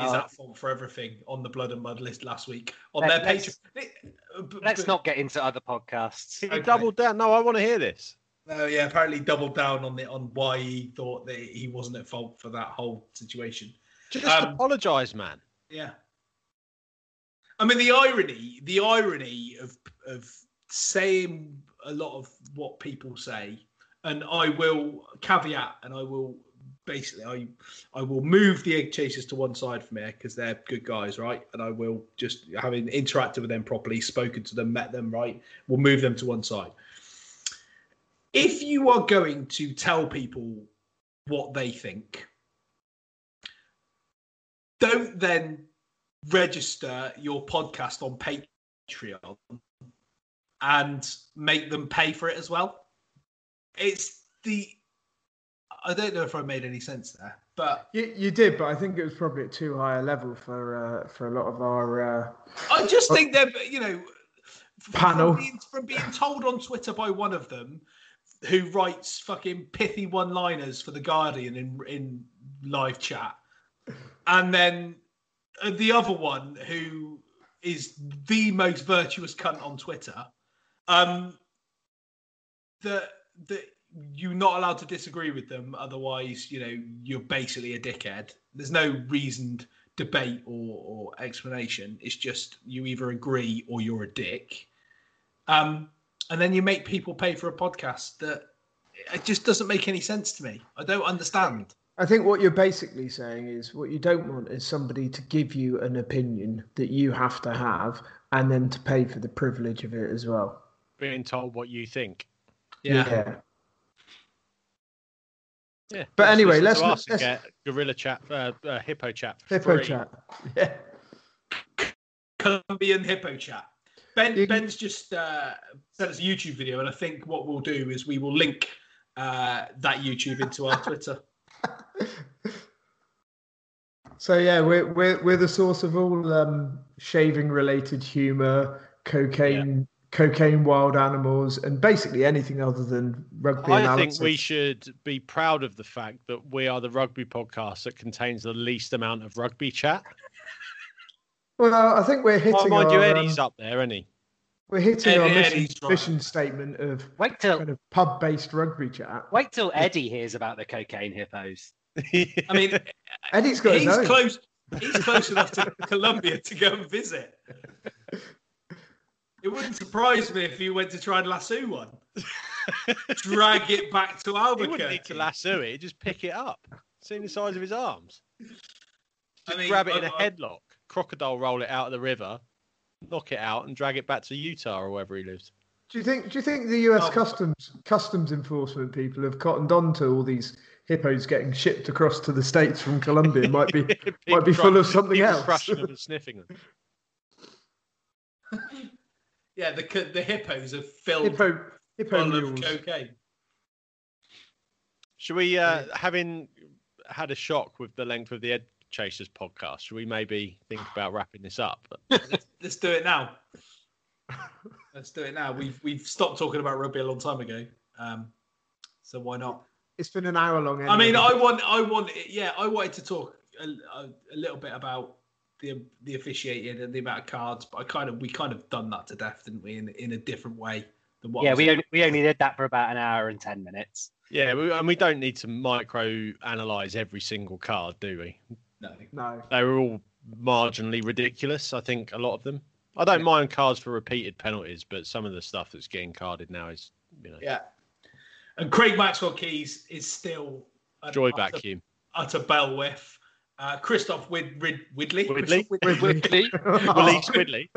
is at fault for everything on the Blood and Mud list last week on Let- their let's- Patreon. Let's not get into other podcasts. He Okay. doubled down. No, I want to hear this. Oh yeah, apparently doubled down on the on why he thought that he wasn't at fault for that whole situation. Just Um, apologise, man. Yeah. I mean the irony, the irony of of saying a lot of what people say, and I will caveat and I will basically I I will move the egg chasers to one side from here because they're good guys, right? And I will just having interacted with them properly, spoken to them, met them, right? We'll move them to one side. If you are going to tell people what they think, don't then register your podcast on Patreon and make them pay for it as well. It's the I don't know if I made any sense there, but you, you did, but I think it was probably at too high a level for uh, for a lot of our uh, I just think they're you know Panel. from being, from being told on Twitter by one of them who writes fucking pithy one-liners for the Guardian in in live chat, and then the other one who is the most virtuous cunt on Twitter, um, that that you're not allowed to disagree with them. Otherwise, you know you're basically a dickhead. There's no reasoned debate or, or explanation. It's just you either agree or you're a dick. Um, and then you make people pay for a podcast that it just doesn't make any sense to me. I don't understand. I think what you're basically saying is what you don't want is somebody to give you an opinion that you have to have and then to pay for the privilege of it as well. Being told what you think. Yeah. Yeah. But anyway, let's to not- us let's- get gorilla chat, uh, uh, hippo chat. For Hippo free. chat. Yeah. Colombian hippo chat. Ben You- Ben's just uh, sent us a YouTube video, and I think what we'll do is we will link uh, that YouTube into our Twitter. So yeah, we're we're we're the source of all um, shaving related humor, cocaine, cocaine, wild animals, and basically anything other than rugby analysis. I analysis. think we should be proud of the fact that we are the rugby podcast that contains the least amount of rugby chat. Well, I think we're hitting. Oh, mind you, Eddie's um, up there, isn't he? We're hitting Eddie- our mission, mission statement of Wait till kind of pub-based rugby chat. wait till Eddie hears about the cocaine hippos. I mean, Eddie's got he's close. He's close enough to Colombia to go and visit. It wouldn't surprise me if he went to try and lasso one, drag it back to He Albuquerque. wouldn't need to lasso it; just pick it up. Seeing the size of his arms, I mean, grab it in a I- I- headlock, crocodile roll it out of the river, knock it out, and drag it back to Utah or wherever he lives. Do you think? Do you think the U.S. Oh. customs customs enforcement people have cottoned on to all these hippos getting shipped across to the states from Colombia? Might be might be full of something else. crushing them and sniffing them. Yeah, the the hippos are filled Hippo hippo full of cocaine. Should we, uh, having had a shock with the length of the Egg Chasers podcast, should we maybe think about wrapping this up? let's, let's do it now. Let's do it now. We've we've stopped talking about rugby a long time ago. Um, so why not? It's been an hour long. I mean. I want, I want, yeah, I wanted to talk a, a, a little bit about the the officiating and the amount of cards, but I kind of we kind of done that to death, didn't we? In in a different way than what. yeah, we only, we only did that for about an hour and ten minutes. Yeah, we, and we don't need to micro analyze every single card, do we? No. no. They were all marginally ridiculous. I think a lot of them. I don't mind cards for repeated penalties, but some of the stuff that's getting carded now is, you know, Yeah. And Craig Maxwell Keys is still an joy utter, vacuum. utter bell whiff. Uh, Christophe Wid, Rid, Widley. Widley? Christophe Quickly, Willie Squidley.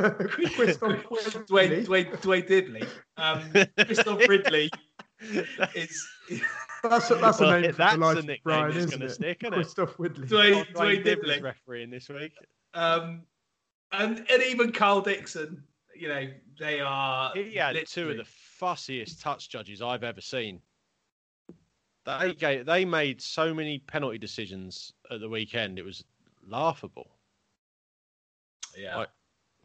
Christophe Dwayne, Whitley. Dwayne, Dwayne Dibley. Um, Christophe Ridley is That's a, that's a Well, name for that's the life a nickname Brian, that's isn't gonna it? stick, isn't it? Christophe Whitley. Dwayne, Dwayne Dwayne Dibley. refereeing this week. Um, and, and even Karl Dickson, you know, they are. He had two of the fussiest touch judges I've ever seen. They gave, they made so many penalty decisions at the weekend. It was laughable. Yeah. Like,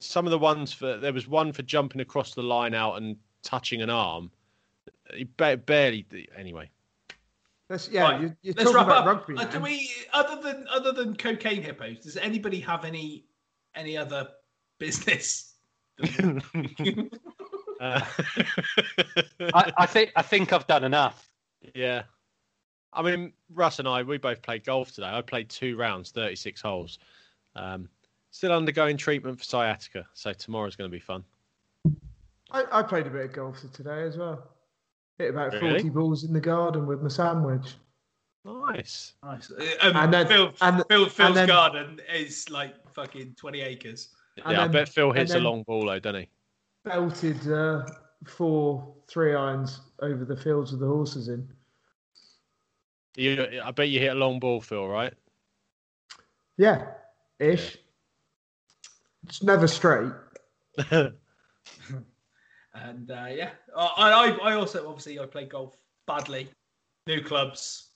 some of the ones for there was one for jumping across the line out and touching an arm. He ba- barely anyway. Let's, yeah, Right, you're, you're Let's talking wrap about up. rugby. Uh, do we, other than other than cocaine hippos, does anybody have any any other business? Uh, I, I think I think I've done enough. yeah. I mean, Russ and I, we both played golf today. I played two rounds, 36 holes. Um, still undergoing treatment for sciatica, so tomorrow's going to be fun. I, I played a bit of golf today as well. Hit about Really? 40 balls in the garden with my sandwich. Nice. Nice. Um, And then- Phil, and- Phil, Phil's and then- garden is like fucking twenty acres. And yeah, I bet Phil hits a long ball though, doesn't he? Belted uh, four three irons over the fields with the horses in. You, I bet you hit a long ball, Phil, right? Yeah, ish. It's never straight. And uh, yeah, I, I I also obviously I play golf badly. New clubs,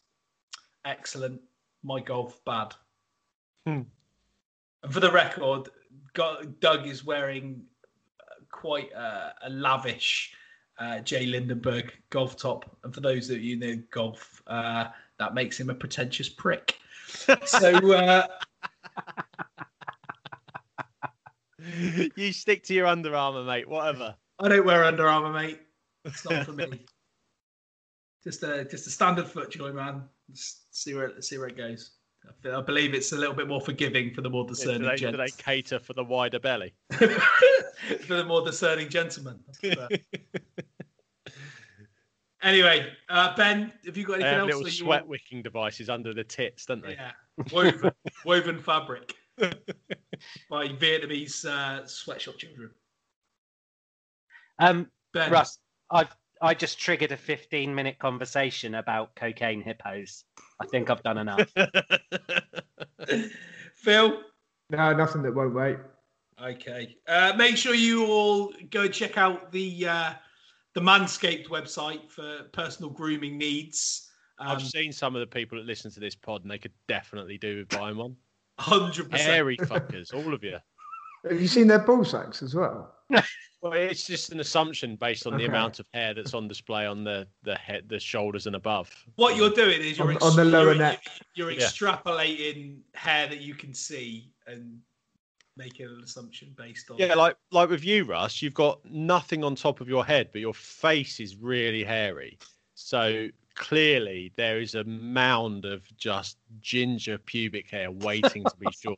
excellent. My golf bad. Hmm. And for the record, Doug is wearing uh, quite uh, a lavish uh, J.Lindeberg golf top. And for those of you know golf, uh, that makes him a pretentious prick. So uh, you stick to your Under Armour, mate. Whatever. I don't wear Under Armour, mate. It's not for me. just a just a standard FootJoy, man. Just see where see where it goes. I, feel, I believe it's a little bit more forgiving for the more Do discerning they, do they gents. cater for the wider belly? for the more discerning gentlemen. anyway, uh, Ben, have you got They anything have else? little that you sweat want- wicking devices under the tits, don't they? Yeah, woven, woven fabric by Vietnamese uh, sweatshop children. Um, Ben, Russ, I've I just triggered a 15 minute conversation about cocaine hippos. I think I've done enough. Phil. No, nothing that won't wait. Okay. Uh, make sure you all go check out the uh, the Manscaped website for personal grooming needs. Um, I've seen some of the people that listen to this pod, and they could definitely do with buying one. Hundred percent. Hairy fuckers, all of you. Have you seen their ball sacks as well? Well, it's just an assumption based on the Okay. amount of hair that's on display on the the head, the shoulders and above. What you're doing is you're On- on the lower you're- neck. You're Yeah. extrapolating hair that you can see, and making an assumption based on. Yeah, like like with you, Russ, you've got nothing on top of your head, but your face is really hairy. So clearly there is a mound of just ginger pubic hair waiting to be shorn.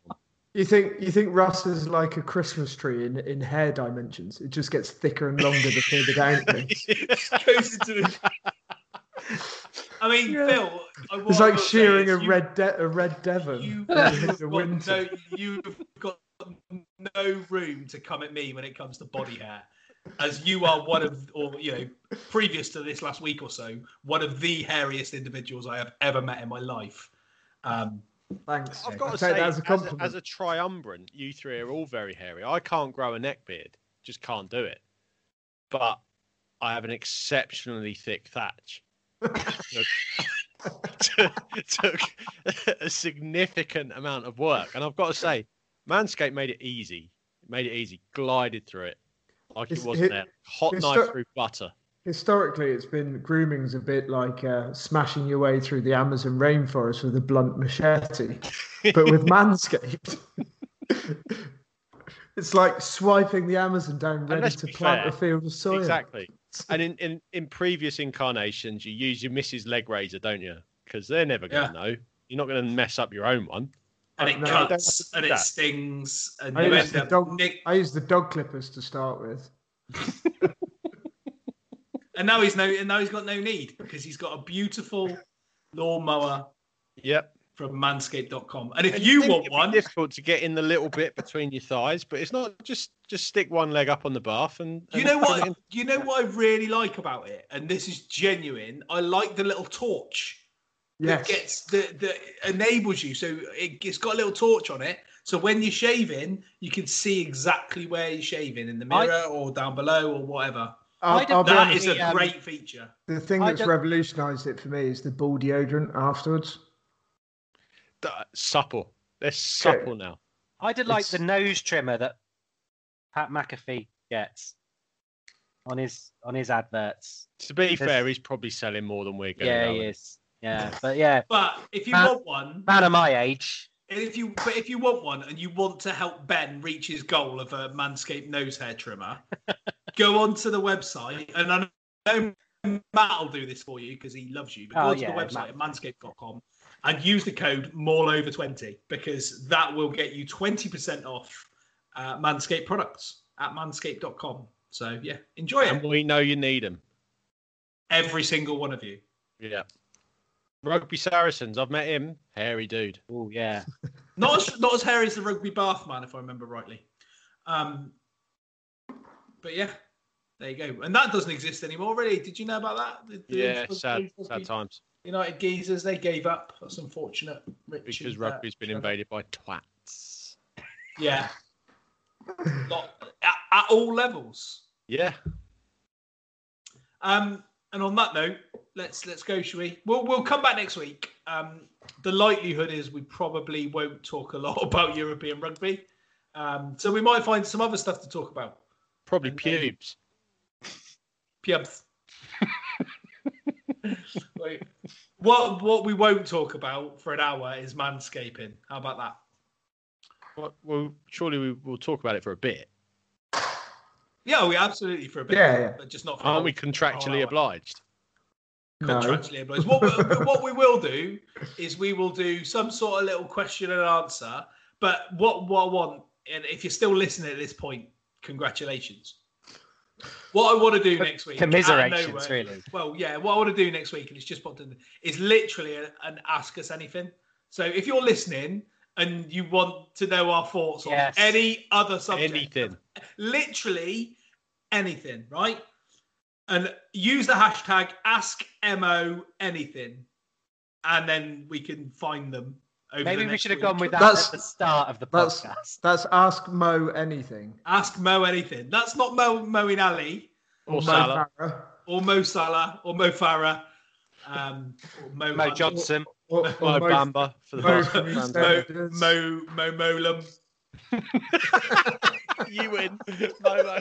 You think you think Russ is like a Christmas tree in, in hair dimensions? It just gets thicker and longer the further down it goes. the. I mean, Yeah. Phil. It's like shearing a you- red de- a red Devon You've in got the winter. no, you've got no room to come at me when it comes to body hair, as you are one of, or you know, previous to this last week or so, one of the hairiest individuals I have ever met in my life. Um, Thanks. I've got to say, that as a as a, as a triumvirate, you three are all very hairy. I can't grow a neck beard, just can't do it. But I have an exceptionally thick thatch. took, took a significant amount of work, and I've got to say, Manscaped made it easy. Made it easy, glided through it like it wasn't there. Hot knife through butter. Historically, it's been grooming's a bit like uh, smashing your way through the Amazon rainforest with a blunt machete, but with Manscaped. it's like swiping the Amazon down, ready to plant fair, a field of soil. Exactly. And in, in, in previous incarnations, you use your missus leg razor, don't you? Because they're never going to know. You're not going to mess up your own one. and it No, cuts and do it stings, and I you use, end the up dog, nick- I use the dog clippers to start with. and now he's no, and now he's got no need because he's got a beautiful lawnmower. Yep. From Manscaped.com, and if And you think want it'd be one, difficult to get in the little bit between your thighs, but it's not just just stick one leg up on the bath and. You know what? in. You know what I really like about it, and this is genuine. I like the little torch that Yes. gets that that enables you. So it, it's got a little torch on it. So when you're shaving, you can see exactly where you're shaving in the I- mirror or down below or whatever. I'll, I'll That honest, is a um, great feature. the thing that's revolutionised it for me is the ball deodorant afterwards. D- supple. They're supple now. I did like It's- the nose trimmer that Pat McAfee gets on his on his adverts. To be There's- fair, he's probably selling more than we're going. Yeah, he is. Yeah, but yeah, But if you Man- want one, man of my age. if you but if you want one and you want to help Ben reach his goal of a Manscaped nose hair trimmer, go onto the website and I know Matt will do this for you because he loves you. But go Oh, onto yeah, the website Matt. at manscaped.com and use the code MALLOVER20 because that will get you 20% off uh, Manscaped products at manscaped.com. So yeah, enjoy And it. we know you need them. Every single one of you. Yeah. Rugby Saracens. I've met him. Hairy dude. Oh yeah. Not as not as hairy as the rugby bath man, if I remember rightly. Um, but yeah, there you go. And that doesn't exist anymore, really. Did you know about that? The- Yeah, sad, sad times. United geezers, they gave up. That's unfortunate. Rich Because uh, rugby's been Trevor. invaded by twats. Yeah. Lot, at, at all levels. Yeah. Um, and on that note, let's let's go, shall we? We'll we'll come back next week. Um, the likelihood is we probably won't talk a lot about European rugby. Um, so we might find some other stuff to talk about. Probably And pubes. Pubes. Wait. What what we won't talk about for an hour is manscaping. How about that? Well, well, surely we will talk about it for a bit. Yeah, we absolutely for a bit. Yeah, yeah. But just not for Aren't we contractually hour. obliged? No. contractually obliged. What we, what we will do is we will do some sort of little question and answer. But what what I want, and if you're still listening at this point, congratulations. What I want to do next week, Commiserations, nowhere- really. Well, yeah, what I want to do next week, and it's just popped in, is literally an ask us anything. So if you're listening and you want to know our thoughts Yes. on any other subject, Anything. literally anything, right? And use the hashtag AskMO anything, and then we can find them. Over Maybe the we should have week. gone with that That's- at the start of the That's podcast. that's ask Mo anything. Ask Mo anything. That's not Mo Moeen Ali Or Mo Salah. Farah, or Mo Salah or Mo Farah, um, or Mo, Mo Johnston. or, or Mo Mo, Bamba for the Mo Mo, from fans. EastEnders. Mo Mo Mowlam. you win. Mo, Mo.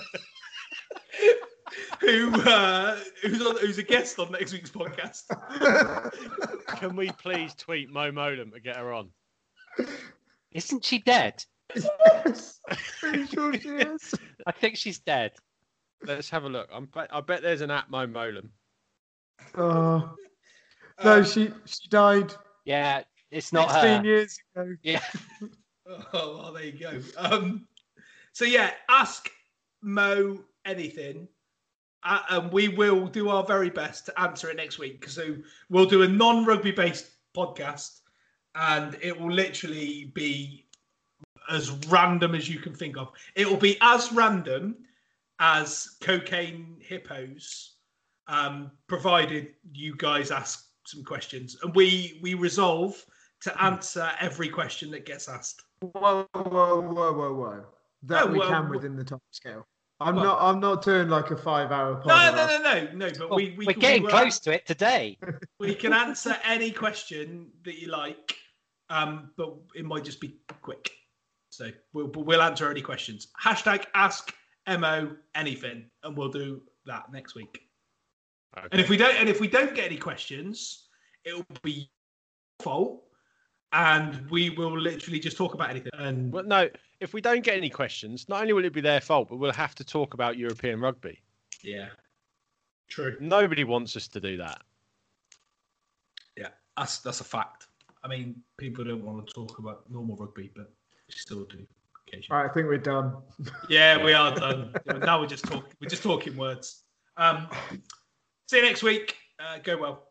Who uh, who's on, who's a guest on next week's podcast? Can we please tweet Mo Mowlam to get her on? Isn't she dead? yes, pretty sure she is. I think she's dead. Let's have a look. I'm, bet- I bet there's an at Mo Mowlam. Oh no, Um, she she died Yeah, it's not 16 her. years ago. Yeah. Oh, well, there you go. Um, so yeah, ask Mo anything, uh, and we will do our very best to answer it next week. So we'll do a non-rugby based podcast, and it will literally be as random as you can think of. It will be as random as cocaine hippos, um, provided you guys ask some questions, and we we resolve to answer every question that gets asked. Whoa, whoa, whoa, whoa, whoa! That Oh, we well, can within the time scale. I'm Well- not. I'm not doing like a five-hour. No, podcast. no, no, no, no. But Well, we, we we're can- getting we will- close to it today. We can answer any question that you like, um, but it might just be quick. So we'll but we'll answer any questions. Hashtag ask mo anything, and we'll do that next week. And if we don't, and if we don't get any questions, it will be your fault, and we will literally just talk about anything. And Well, no, if we don't get any questions, not only will it be their fault, but we'll have to talk about European rugby. yeah, true. Nobody wants us to do that. Yeah, that's that's a fact. I mean, people don't want to talk about normal rugby, but we still do occasionally. All right, I think we're done. Yeah, we are done. now we're just talking. We're just talking words. Um, see you next week. Uh, go well.